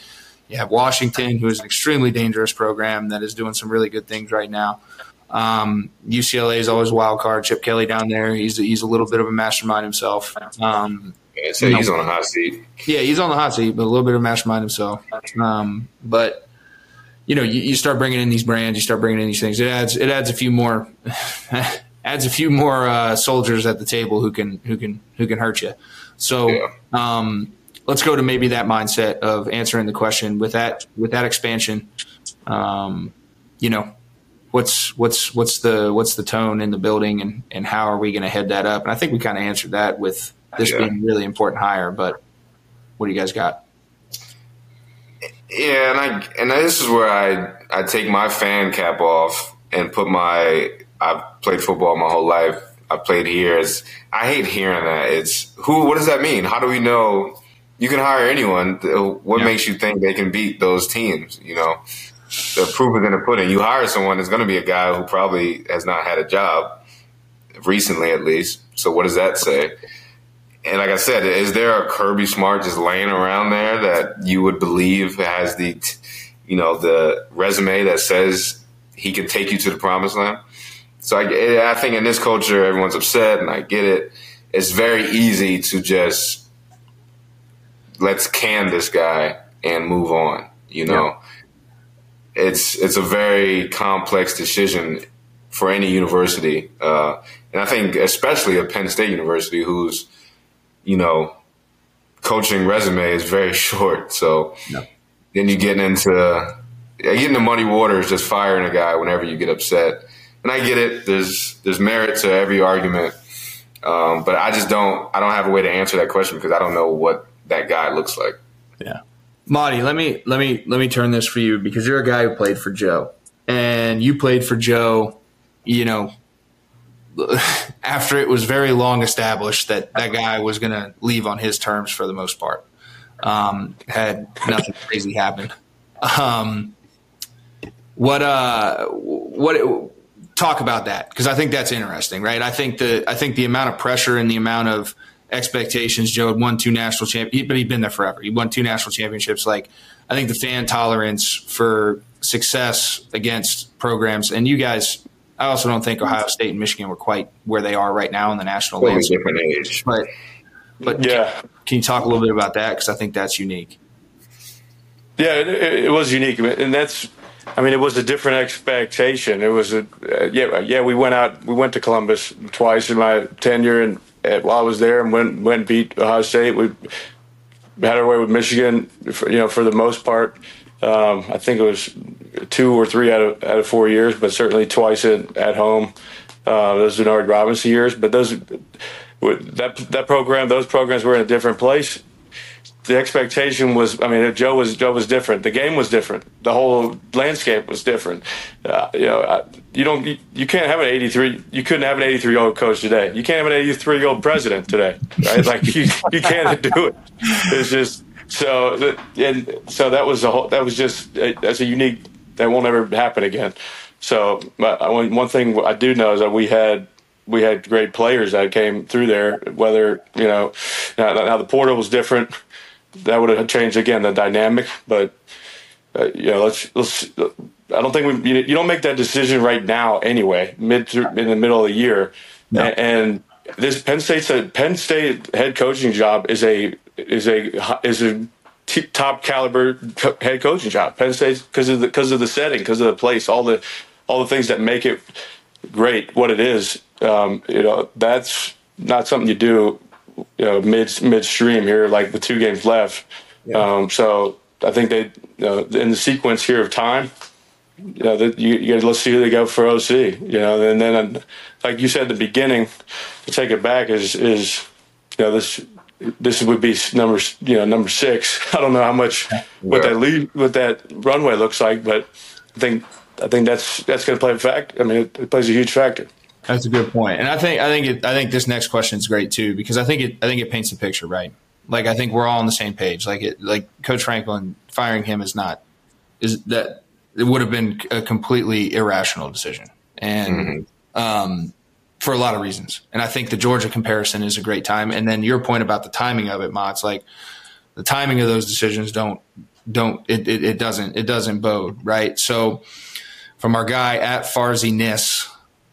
you have Washington, who is an extremely dangerous program that is doing some really good things right now. Um, UCLA is always a wild card. Chip Kelly down there, he's he's a little bit of a mastermind himself. Um, yeah, so he's know, on the hot seat. Yeah, he's on the hot seat, but a little bit of mastermind himself. Um, but you know, you, you start bringing in these brands, you start bringing in these things. It adds it adds a few more adds a few more uh, soldiers at the table who can who can who can hurt you. So yeah. um, let's go to maybe that mindset of answering the question with that with that expansion. Um, you know, what's what's what's the what's the tone in the building and and how are we going to head that up? And I think we kind of answered that with this yeah. being a really important hire. But what do you guys got? Yeah, and I and this is where I I take my fan cap off and put my I've played football my whole life. I played here. It's, I hate hearing that. It's who? What does that mean? How do we know? You can hire anyone. What yeah. makes you think they can beat those teams? You know, the proof is in the pudding. You hire someone, it's going to be a guy who probably has not had a job recently, at least. So what does that say? And like I said, is there a Kirby Smart just laying around there that you would believe has the, you know, the resume that says he can take you to the promised land? So I, I think in this culture, everyone's upset, and I get it. It's very easy to just let's can this guy and move on. You know, yeah. It's it's a very complex decision for any university, uh, and I think especially a Penn State University, whose you know, coaching resume is very short. So then you get into getting the muddy waters, just firing a guy whenever you get upset. And I get it. There's there's merit to every argument, um, but I just don't I don't have a way to answer that question because I don't know what that guy looks like. Yeah, Mauti, let me let me let me turn this for you because you're a guy who played for Joe, and you played for Joe. You know, after it was very long established that that guy was going to leave on his terms for the most part. Um, had nothing crazy happen. Um, what uh, what talk about that because I think that's interesting, right? I think the I think the amount of pressure and the amount of expectations. Joe had won two national championships, but he'd been there forever. He won two national championships. Like I think the fan tolerance for success against programs, and you guys, I also don't think Ohio State and Michigan were quite where they are right now in the national Totally landscape. different age. But but Yeah. can, can you talk a little bit about that because I think that's unique. Yeah, it, it, it was unique, and that's. I mean, it was a different expectation. It was a uh, yeah, yeah. We went out. We went to Columbus twice in my tenure, and while I was there, and went went beat Ohio State. We had our way with Michigan, for, you know, for the most part. Um, I think it was two or three out of out of four years, but certainly twice at, at home. Uh, those Denard Robinson years, but those that that program, those programs were in a different place the expectation was I mean Joe was Joe was different. The game was different. The whole landscape was different. Uh, you know, I, you don't you, you can't have an 83 you couldn't have an 83 year old coach today. You can't have an 83 year old president today. Right? like you you can't do it. It's just so and so that was a whole that was just that's a unique that won't ever happen again. So but I, one one thing I do know is that we had we had great players that came through there. Whether you know now, now the portal was different that would have changed again the dynamic. But uh, you know, let's let's. I don't think we. You, you don't make that decision right now anyway. Mid through, in the middle of the year, No. and, and this Penn State's a Penn State head coaching job is a is a is a t- top caliber co- head coaching job. Penn State because of the because of the setting, because of the place, all the all the things that make it great what it is. Um, you know, that's not something you do you know mid midstream here, like the two games left. Um, so I think they, you know, in the sequence here of time, you know, that you, you let's see who they go for OC. You know, and then uh, like you said at the beginning, to take it back is is you know this this would be number you know number six. I don't know how much what that lead what that runway looks like, but I think I think that's that's going to play a fact. I mean, it, it plays a huge factor. That's a good point, and I think I think it, I think this next question is great too because I think it I think it paints the picture right. Like I think we're all on the same page. Like it like Coach Franklin firing him is not is that it would have been a completely irrational decision, and um, for a lot of reasons. And I think the Georgia comparison is a great time. And then your point about the timing of it, Ma, it's like the timing of those decisions don't don't it, it, it doesn't it doesn't bode right. So from our guy at Farzi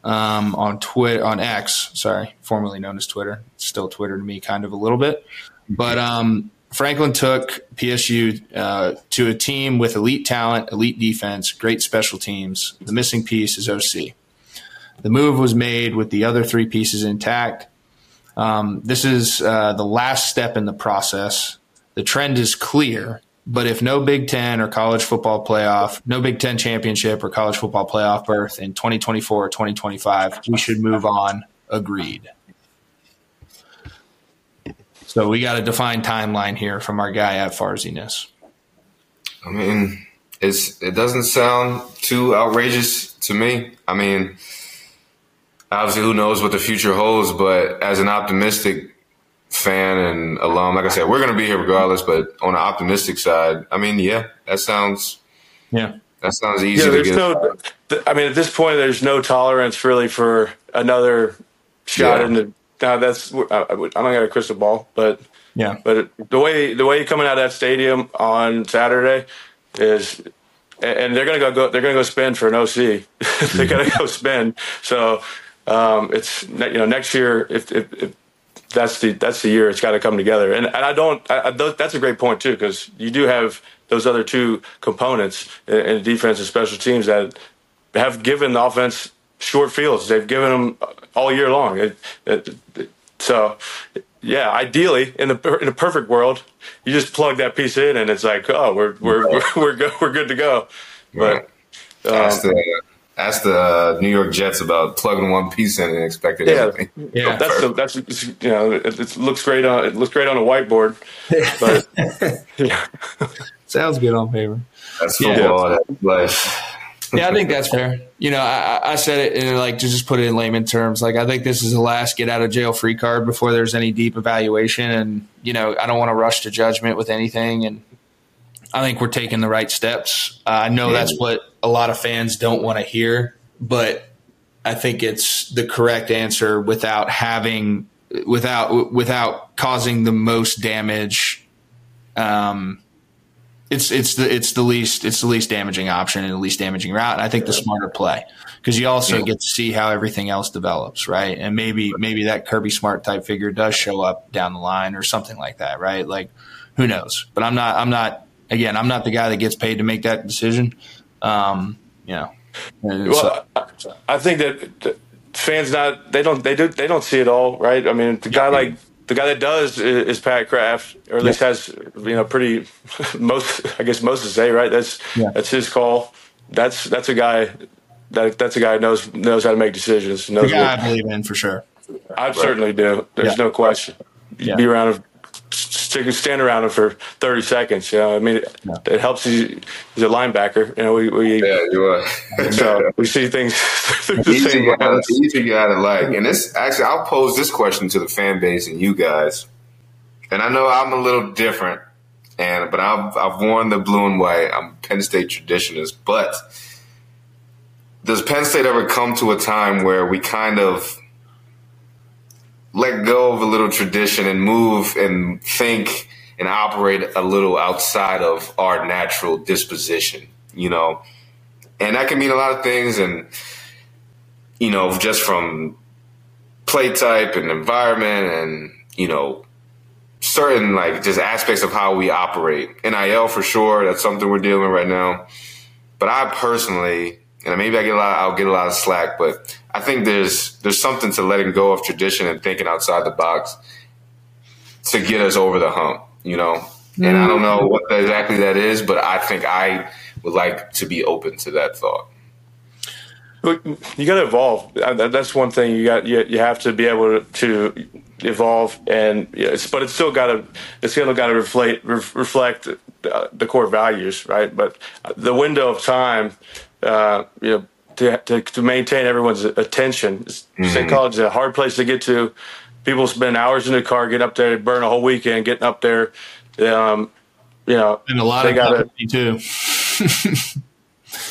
um, on Twitter on X, sorry, formerly known as Twitter, still Twitter to me, kind of a little bit. But um, Franklin took PSU uh, to a team with elite talent, elite defense, great special teams. The missing piece is OC. The move was made with the other three pieces intact. Um, this is uh, the last step in the process. The trend is clear, but if no Big Ten or college football playoff, no Big Ten championship or college football playoff berth in 2024 or 2025, we should move on. Agreed. So we got a defined timeline here from our guy at Farziness. I mean, it's it doesn't sound too outrageous to me. I mean, obviously, who knows what the future holds? But as an optimistic fan and alum, like I said, we're going to be here regardless. But on the optimistic side, I mean, yeah, that sounds Yeah. that sounds easy Yeah, to there's get. no. th- I mean, at this point, there's no tolerance really for another shot Yeah. in the. Now that's I, I would- I don't got a crystal ball, but Yeah. but it- the way the way you're coming out of that stadium on Saturday is, and- and they're gonna go, go they're gonna go spend for an OC. they're gonna go spend. So um, it's you know next year if, if, if that's the that's the year it's got to come together. And, and I don't. I, I, th- that's a great point too because you do have those other two components in, in defense and special teams that have given the offense short fields. They've given them all year long. It, it, it- so, yeah, ideally in the in a perfect world, you just plug that piece in and it's like, oh, we're we're we're we're, go, we're good to go. But um, Ask the uh, New York Jets about plugging one piece in and expecting Yeah. everything. Yeah. that's the, that's you know it, it looks great on it looks great on a whiteboard, but yeah. Sounds good on paper. That's Yeah. That's life. Yeah, I think that's fair. You know, I, I- I said it in like to just put it in layman terms. Like, I think this is the last get out of jail free card before there's any deep evaluation. And you know, I don't want to rush to judgment with anything. And I think we're taking the right steps. Uh, I know that's what a lot of fans don't want to hear, but I think it's the correct answer without having without without causing the most damage. Um, it's it's the it's the least it's the least damaging option and the least damaging route. And I think the smarter play because you also get to see how everything else develops, right? And maybe maybe that Kirby Smart type figure does show up down the line or something like that, right? Like who knows? But I'm not I'm not again I'm not the guy that gets paid to make that decision. Um, you know. Well, so. I think that fans not they don't they do they don't see it all, right? I mean, the guy like the guy that does is, Pat Kraft, or at least has you know pretty most I guess most to say right. That's yeah. that's his call. That's that's a guy that that's a guy knows knows how to make decisions. Knows the guy what, I believe in for sure. I right. certainly do. There's yeah. no question. Yeah. Be around stand around him for 30 seconds. You know, I mean, it, yeah. it helps. He's, he's, a linebacker. You know, we, we yeah, you are. so we see things the easy same guy, easy guy to like. And this actually, I'll pose this question to the fan base and you guys. And I know I'm a little different, and but I've I've worn the blue and white. I'm Penn State traditionalist, but does Penn State ever come to a time where we kind of let go of a little tradition and move and think and operate a little outside of our natural disposition, you know. And that can mean a lot of things and you know, just from play type and environment and, you know, certain like just aspects of how we operate. NIL for sure, that's something we're dealing with right now. But I personally and maybe I get a lot, I'll get a lot of slack, but I think there's there's something to letting go of tradition and thinking outside the box to get us over the hump, you know. And I don't know what exactly that is, but I think I would like to be open to that thought. You got to evolve. That's one thing you got. You, you have to be able to, evolve, and it's, but it's still got to it's still got to reflect reflect the core values, right? But the window of time uh, you know, to, to, to, maintain everyone's attention. Mm-hmm. State College is a hard place to get to. People spend hours in the car, get up there, burn a whole weekend getting up there. Um, you know, and a lot of gotta, money too.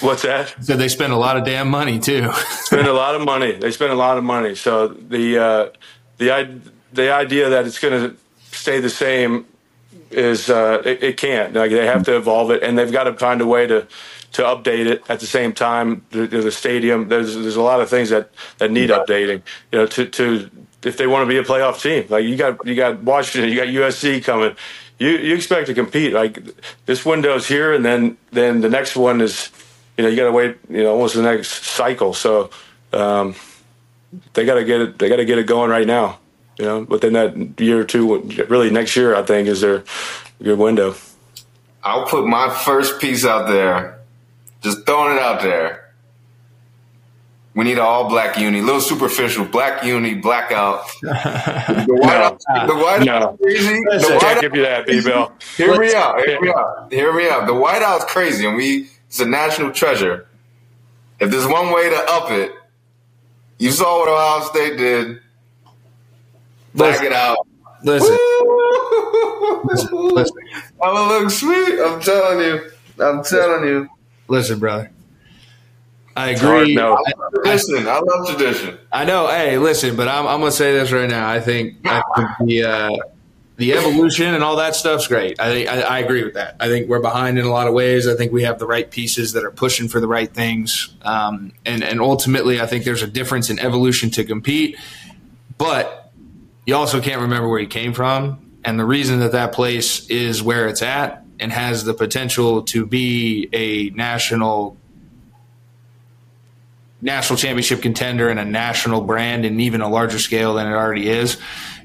what's that? So they spend a lot of damn money too. spend a lot of money. They spend a lot of money. So the uh, the the idea that it's going to stay the same is uh, it, it, can't. Like they have to evolve it, and they've got to find a way to to update it at the same time. The, the stadium, there's there's a lot of things that, that need updating. You know, to, to if they want to be a playoff team, like you got you got Washington, you got USC coming. You you expect to compete. Like this window's here, and then then the next one is, you know, you got to wait. You know, almost the next cycle. So um, they got to get it. They got to get it going right now. You know, within that year or two, really next year, I think is their good window. I'll put my first piece out there just throwing it out there. We need an all black uni, a little superficial black uni, blackout. the whiteout, no, the whiteout no. crazy. The whiteout, give you that, B Bill. Hear me out. Hear me out. Hear me out. The whiteout's crazy, and we it's a national treasure. If there's one way to up it, you saw what Ohio State did. Black listen, it out. Listen. listen, listen. I'm gonna look sweet. I'm telling you. I'm telling you. Listen, brother. I agree. No. Listen, I love tradition. I know. Hey, listen, but I'm, I'm going to say this right now. I think, I think the uh, the evolution and all that stuff's great. I, think, I, I agree with that. I think we're behind in a lot of ways. I think we have the right pieces that are pushing for the right things. Um, and and ultimately, I think there's a difference in evolution to compete, but you also can't remember where you came from. And the reason that that place is where it's at and has the potential to be a national national championship contender and a national brand and even a larger scale than it already is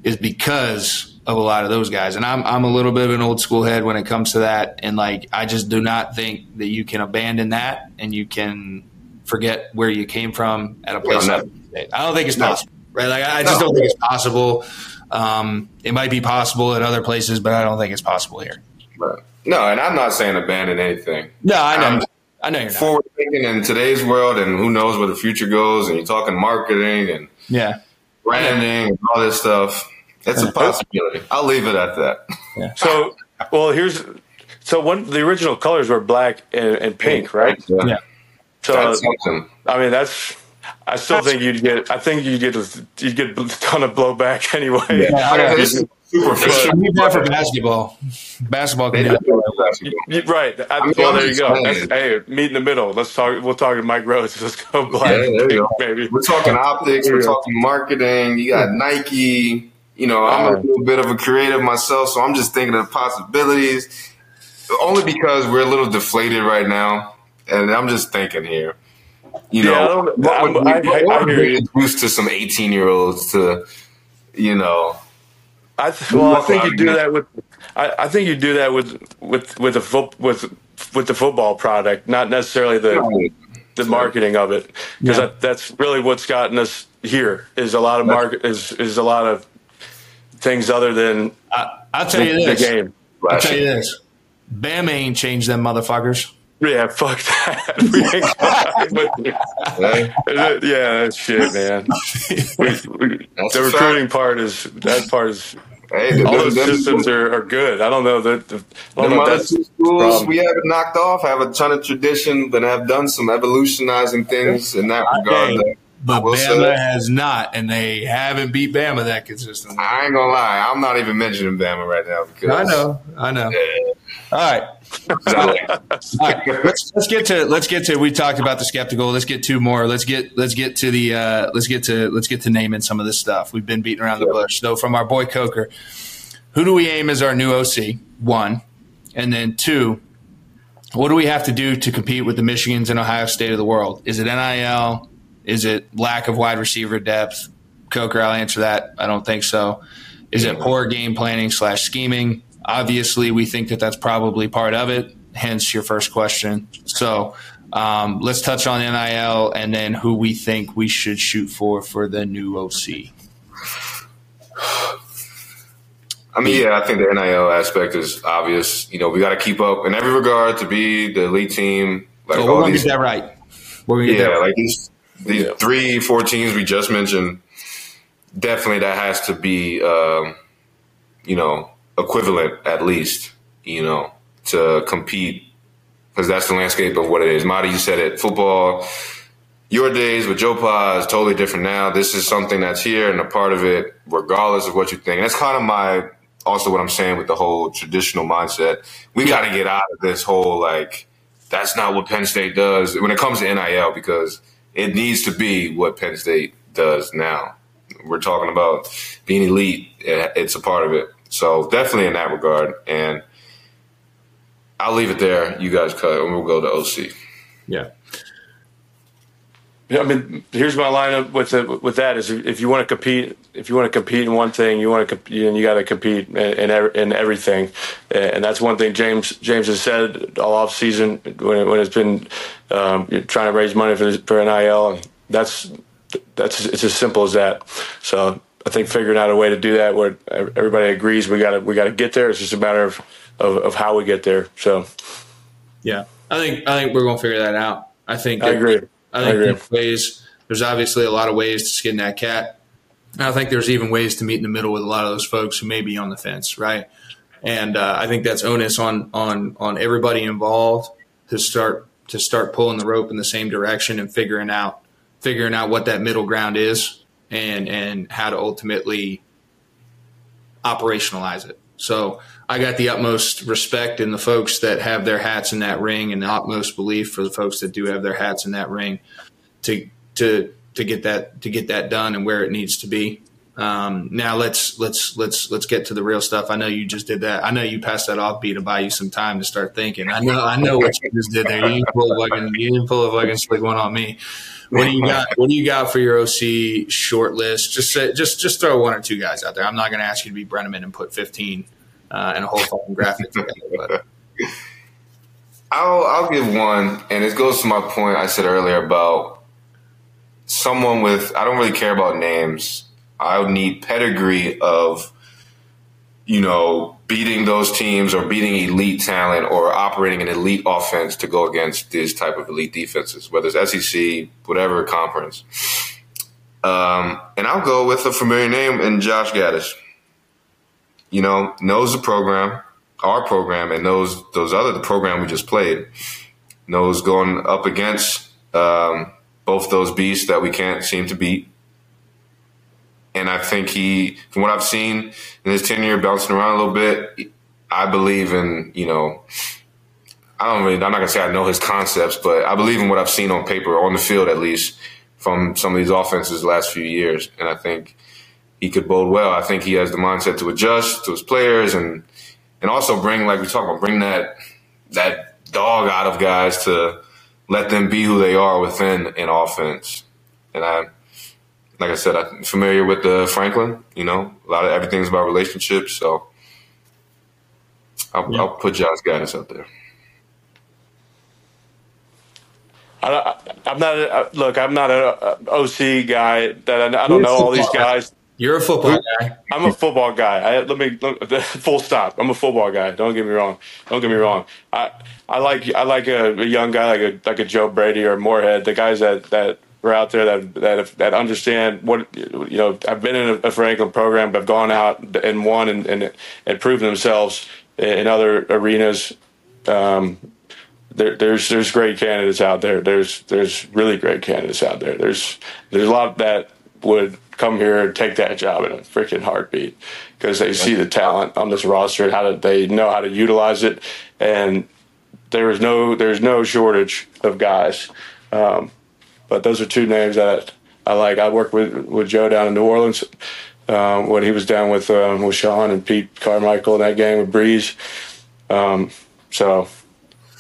is because of a lot of those guys. And I'm I'm a little bit of an old school head when it comes to that and like I just do not think that you can abandon that and you can forget where you came from at a place like that. I don't think it's possible. Right? Like I just no. don't think it's possible. Um, it might be possible at other places, but I don't think it's possible here. Right. No, and I'm not saying abandon anything. No, I know. I'm I know you're forward thinking in today's world, and who knows where the future goes. And you're talking marketing and yeah, branding and all this stuff. It's a possibility. I'll leave it at that. Yeah. So, well, here's so one. The original colors were black and, and pink, right? Yeah. So I mean, that's I still think you'd get. I think you'd get. A, you'd get a ton of blowback anyway. Yeah, I know. This is super They should efficient. leave that for basketball. Basketball can do. You- Right. I, mean, well, there you go. hey, meet in the middle. Let's talk. We'll talk to Mike Rhoades. Let's go black, Yeah, there you go. baby. We're talking optics. We're talking marketing. You got Nike. You know, I'm a little bit of a creative myself, so I'm just thinking of possibilities. Only because we're a little deflated right now, and I'm just thinking here. You Yeah, I know, don't- what would, I- I- what I would hear we you. introduce to some 18 year olds to, you know, I th- well, I think you do that with. I, I think you do that with with with the fo- with with the football product, not necessarily the the marketing of it, because Yeah. that, that's really what's gotten us here. Is a lot of market is is a lot of things other than I, I'll tell the, you the this. game. I'll tell you this. Bama ain't changed them motherfuckers. Yeah, fuck that. We ain't going with it. right? yeah, that's shit, man. We, we, That's the a recruiting part is that part is Hey, the, all those them- systems are, are good. I don't know that. The, I don't know other that's two the schools problem. we haven't knocked off have a ton of tradition, but have done some evolutionizing things in that regard. Okay. that But I will say Bama that. has not, and they haven't beat Bama that consistently. I ain't gonna lie, I'm not even mentioning Bama right now because I know, I know. Yeah. All right. All right, let's let's get to let's get to we talked about the skeptical. Let's get two more. Let's get let's get to the uh, let's get to let's get to naming some of this stuff. We've been beating around the bush. So from our boy Coker, who do we aim as our new OC? One, and then two. What do we have to do to compete with the Michigans and Ohio State of the world? Is it NIL? Is it lack of wide receiver depth? Coker, I'll answer that. I don't think so. Is it poor game planning slash scheming? Obviously, we think that that's probably part of it. Hence your first question. So um, let's touch on NIL and then who we think we should shoot for for the new OC. I mean, yeah, I think the NIL aspect is obvious. You know, we got to keep up in every regard to be the elite team. Like So we're gonna get that right. We're gonna get that yeah, right. like these these Yeah. three, four teams we just mentioned. Definitely, that has to be, um, you know, equivalent at least. You know, to compete because that's the landscape of what it is. Mauti, you said it. Football, your days with Joe Pa is totally different now. This is something that's here and a part of it, regardless of what you think. And that's kind of my also what I'm saying with the whole traditional mindset. We got to get out of this whole like that's not what Penn State does when it comes to NIL because it needs to be what Penn State does now. We're talking about being elite. It- It's a part of it. So definitely in that regard. And I'll leave it there. You guys cut and we'll go to OC. Yeah. Yeah, I mean, here's my lineup with the, with that is if you want to compete, if you want to compete in one thing, you want to compete, and you got to compete in in, ev- in everything, and that's one thing James James has said all off season when when it's been um, trying to raise money for for NIL, and that's that's it's as simple as that. So I think figuring out a way to do that where everybody agrees we got to we got to get there. It's just a matter of, of of how we get there. So Yeah, I think I think we're gonna figure that out. I think I agree. I I agree. there's ways. There's obviously a lot of ways to skin that cat. And I think there's even ways to meet in the middle with a lot of those folks who may be on the fence, right? And uh, I think that's onus on on on everybody involved to start to start pulling the rope in the same direction and figuring out figuring out what that middle ground is and and how to ultimately operationalize it. So I got the utmost respect in the folks that have their hats in that ring, and the utmost belief for the folks that do have their hats in that ring to to to get that to get that done and where it needs to be. Um, now let's let's let's let's get to the real stuff. I know you just did that. I know you passed that off beat to buy you some time to start thinking. I know I know what you just did there. You didn't pull a fucking you didn't pull a fucking slick one on me. What do you got? What do you got for your OC short list? Just say, just just throw one or two guys out there. I'm not going to ask you to be Brenneman and put 15 uh, and a whole fucking graphic together. But I'll I'll give one, and it goes to my point I said earlier about someone with I don't really care about names. I need pedigree of you know beating those teams or beating elite talent or operating an elite offense to go against these type of elite defenses, whether it's SEC, whatever conference. Um, and I'll go with a familiar name in Josh Gattis. You know, knows the program, our program, and knows those other the program we just played. Knows going up against um, both those beasts that we can't seem to beat. And I think he, from what I've seen in his tenure, bouncing around a little bit, I believe in you know. I don't really. I'm not gonna say I know his concepts, but I believe in what I've seen on paper, on the field at least, from some of these offenses the last few years. And I think he could bode well. I think he has the mindset to adjust to his players and and also bring, like we talked about, bring that that dog out of guys to let them be who they are within an offense. And I, like I said, I'm familiar with the Franklin. You know, a lot of everything's about relationships. So I'll, yeah. I'll put Josh Gattis out there. I, am not a, look. I'm not an OC guy. That I, I don't know all these guys. You're a football guy. I'm a football guy. I, let me let, full stop. I'm a football guy. Don't get me wrong. Don't get me wrong. I I like I like a, a young guy like a like a Joe Brady or Moorhead. The guys that that are out there that that that understand what you know. I've been in a, Franklin program, but have gone out and won and and, and proven themselves in other arenas. Um, there, there's there's great candidates out there. There's there's really great candidates out there. There's there's a lot that would come here and take that job in a freaking heartbeat because they see the talent on this roster and how to, they know how to utilize it. And there is no there's no shortage of guys. Um, but those are two names that I like. I worked with with Joe down in New Orleans um, when he was down with um, with Sean and Pete Carmichael in that game with Brees. Um, so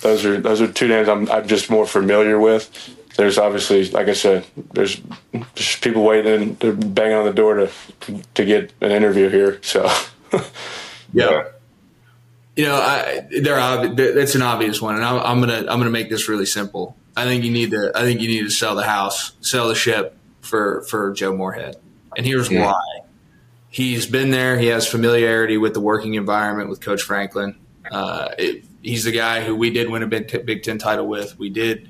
those are those are two names I'm I'm just more familiar with there's obviously, like I said, there's just people waiting, they're banging on the door to to get an interview here. So, yeah, you know, I, they're it's an obvious one, and I'm, I'm, gonna I'm gonna make this really simple. I think you need to I think you need to sell the house, sell the ship for for Joe Moorhead, and here's yeah. why. He's been there. He has familiarity with the working environment with Coach Franklin. Uh, it, he's the guy who we did win a Big, Big Ten title with. We did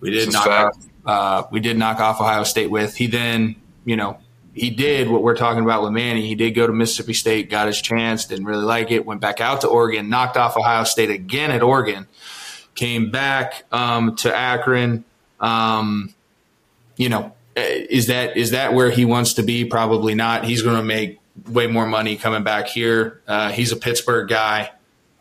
we did knock off, uh, we did knock off Ohio State with. He then, you know, he did what we're talking about with Manny. He did go to Mississippi State, got his chance, didn't really like it, went back out to Oregon, knocked off Ohio State again at Oregon, came back um, to Akron. Um, you know, is that is that where he wants to be? Probably not. He's going to make way more money coming back here. Uh, he's a Pittsburgh guy.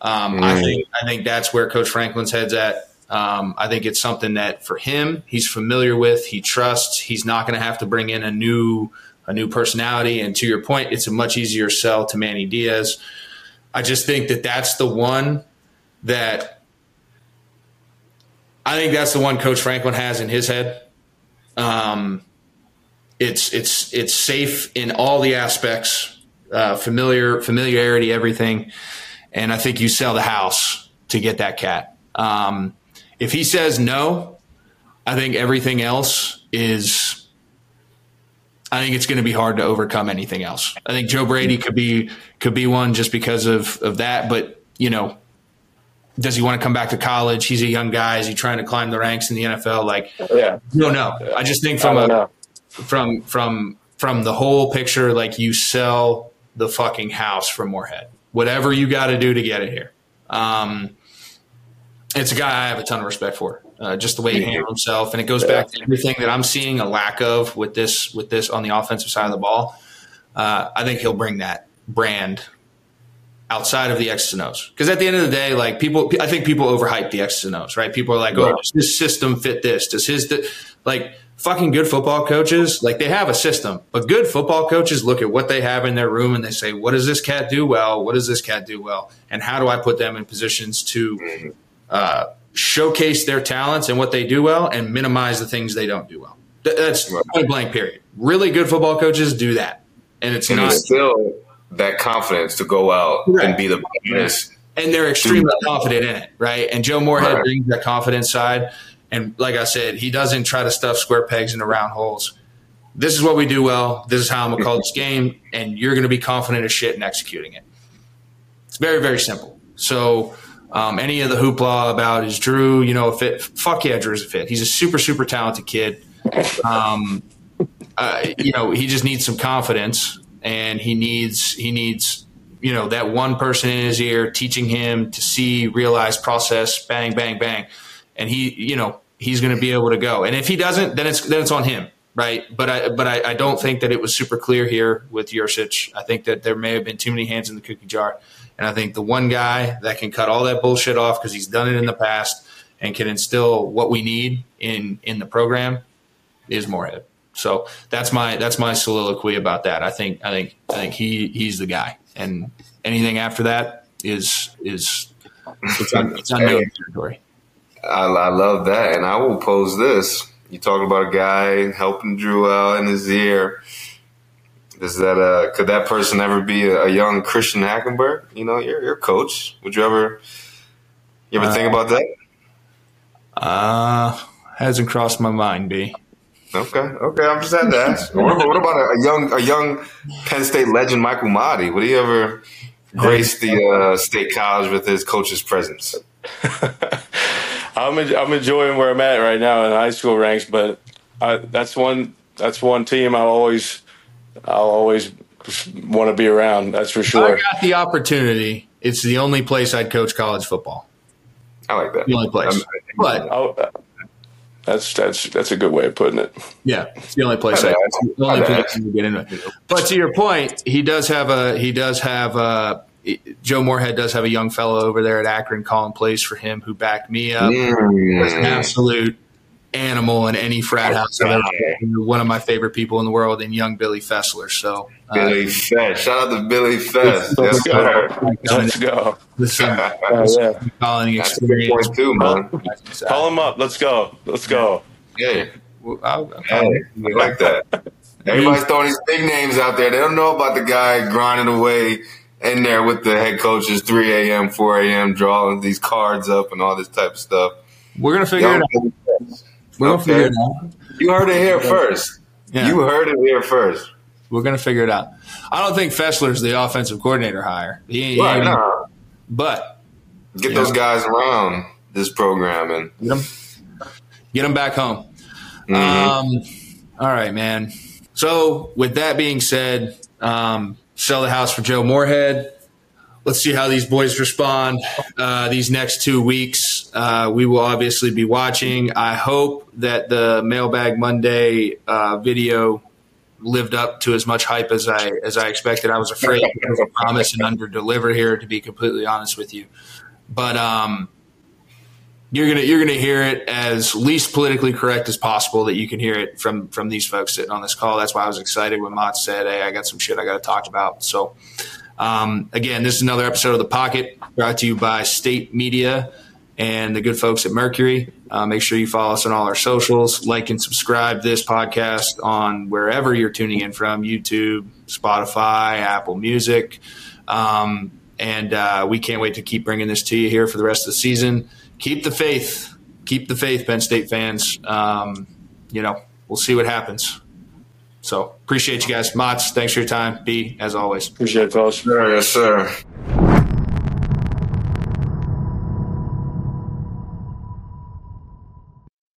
Um, mm. I think I think that's where Coach Franklin's head's at. Um, I think it's something that for him, he's familiar with, he trusts. He's not going to have to bring in a new a new personality. And to your point, it's a much easier sell to Manny Diaz. I just think that that's the one that I think that's the one Coach Franklin has in his head. Um, it's it's it's safe in all the aspects, uh, familiar familiarity, everything, and I think you sell the house to get that cat. Um, if he says no, I think everything else is. I think it's going to be hard to overcome anything else. I think Joe Brady could be could be one just because of of that. But you know, does he want to come back to college? He's a young guy. Is he trying to climb the ranks in the NFL? Like, yeah, no, no. I just think from a know. from from from the whole picture, like you sell the fucking house for Moorhead. Whatever you got to do to get it here. Um, it's a guy I have a ton of respect for. Uh, just the way he handled himself, and it goes back to everything that I'm seeing a lack of with this with this on the offensive side of the ball. Uh, I think he'll bring that brand outside of the X's and O's. Because at the end of the day, like people, I think people overhype the X's and O's, right? People are like, "Oh, does this system fit this? Does his th-? like?" Fucking good football coaches, like they have a system, but good football coaches look at what they have in their room and they say, "What does this cat do well? What does this cat do well? And how do I put them in positions to uh, showcase their talents and what they do well and minimize the things they don't do well. That's point blank, period. Really good football coaches do that. And it's and not still that confidence to go out right. and be the best. And they're extremely confident in it, right? And Joe Moorhead right. brings that confidence side. And like I said, he doesn't try to stuff square pegs into round holes. This is what we do well. This is how I'm going to call this game. And you're going to be confident as shit in executing it. It's very, very simple. So um, any of the hoopla about is Drew, you know, a fit? Fuck yeah, Drew's a fit. He's a super, super talented kid. Um, uh, you know, he just needs some confidence, and he needs he needs you know that one person in his ear teaching him to see, realize, process, bang, bang, bang, and he you know he's going to be able to go. And if he doesn't, then it's then it's on him, right? But I but I, I don't think that it was super clear here with Yurcich. I think that there may have been too many hands in the cookie jar, and I think the one guy that can cut all that bullshit off because he's done it in the past and can instill what we need in in the program is Moorhead. So that's my that's my soliloquy about that. I think I think I think he he's the guy, and anything after that is is it's, un, it's unknown territory. I, I love that, and I will pose this: you talking about a guy helping Drew out in his ear. Is that uh could that person ever be a, a young Christian Hackenberg? You know, you're your coach. Would you ever you ever uh, think about that? Uh hasn't crossed my mind, B. Okay, okay. I'm just had to ask. what, about, what about a, a, young a young Penn State legend, Michael Mauti? Would he ever grace the uh, state college with his coach's presence? I'm I'm enjoying where I'm at right now in high school ranks, but I, that's one that's one team I'll always I'll always want to be around. That's for sure. I got the opportunity. It's the only place I'd coach college football. I like that. The only place, I'm, but I'll, that's that's that's a good way of putting it. Yeah, it's the only place. I, the only place you get into it. But to your point, he does have a he does have a Joe Moorhead does have a young fellow over there at Akron calling plays for him who backed me up. Mm. an absolute animal in any frat house. One of my favorite people in the world, and young Billy Fessler. So Billy uh, Fess, shout out to Billy Fess. Let's go. Let's go. Listen, oh, yeah. calling experience. Too, man. Call him up. Let's go. Let's go. Yeah. Well, I'll, I'll hey, like that. Everybody's throwing these big names out there. They don't know about the guy grinding away in there with the head coaches, 3 a.m., 4 a.m., drawing these cards up and all this type of stuff. We're gonna figure it out. We're gonna figure it out. You heard it here first. Yeah. You heard it here first. We're gonna figure it out. I don't think Fessler's the offensive coordinator hire. He, right, he, nah. But get those know, guys around this program and get them, get them back home. Mm-hmm. Um, all right, man. So with that being said, um, sell the house for Joe Moorhead. Let's see how these boys respond uh, these next two weeks. Uh, we will obviously be watching. I hope that the Mailbag Monday uh, video lived up to as much hype as I as I expected. I was afraid to promise and under deliver here, to be completely honest with you. But um, you're gonna you're gonna hear it as least politically correct as possible that you can hear it from from these folks sitting on this call. That's why I was excited when Mott said, "Hey, I got some shit I got to talk about." So, um, again, this is another episode of the Pocket brought to you by State Media and the good folks at Mercury. Uh, make sure you follow us on all our socials, like and subscribe this podcast on wherever you're tuning in from YouTube, Spotify, Apple Music. Um, and uh, we can't wait to keep bringing this to you here for the rest of the season keep the faith. Keep the faith, Penn State fans. Um, you know, we'll see what happens. So appreciate you guys. Mots, thanks for your time. B, as always. Appreciate it, fellas. Sure, yes, sir.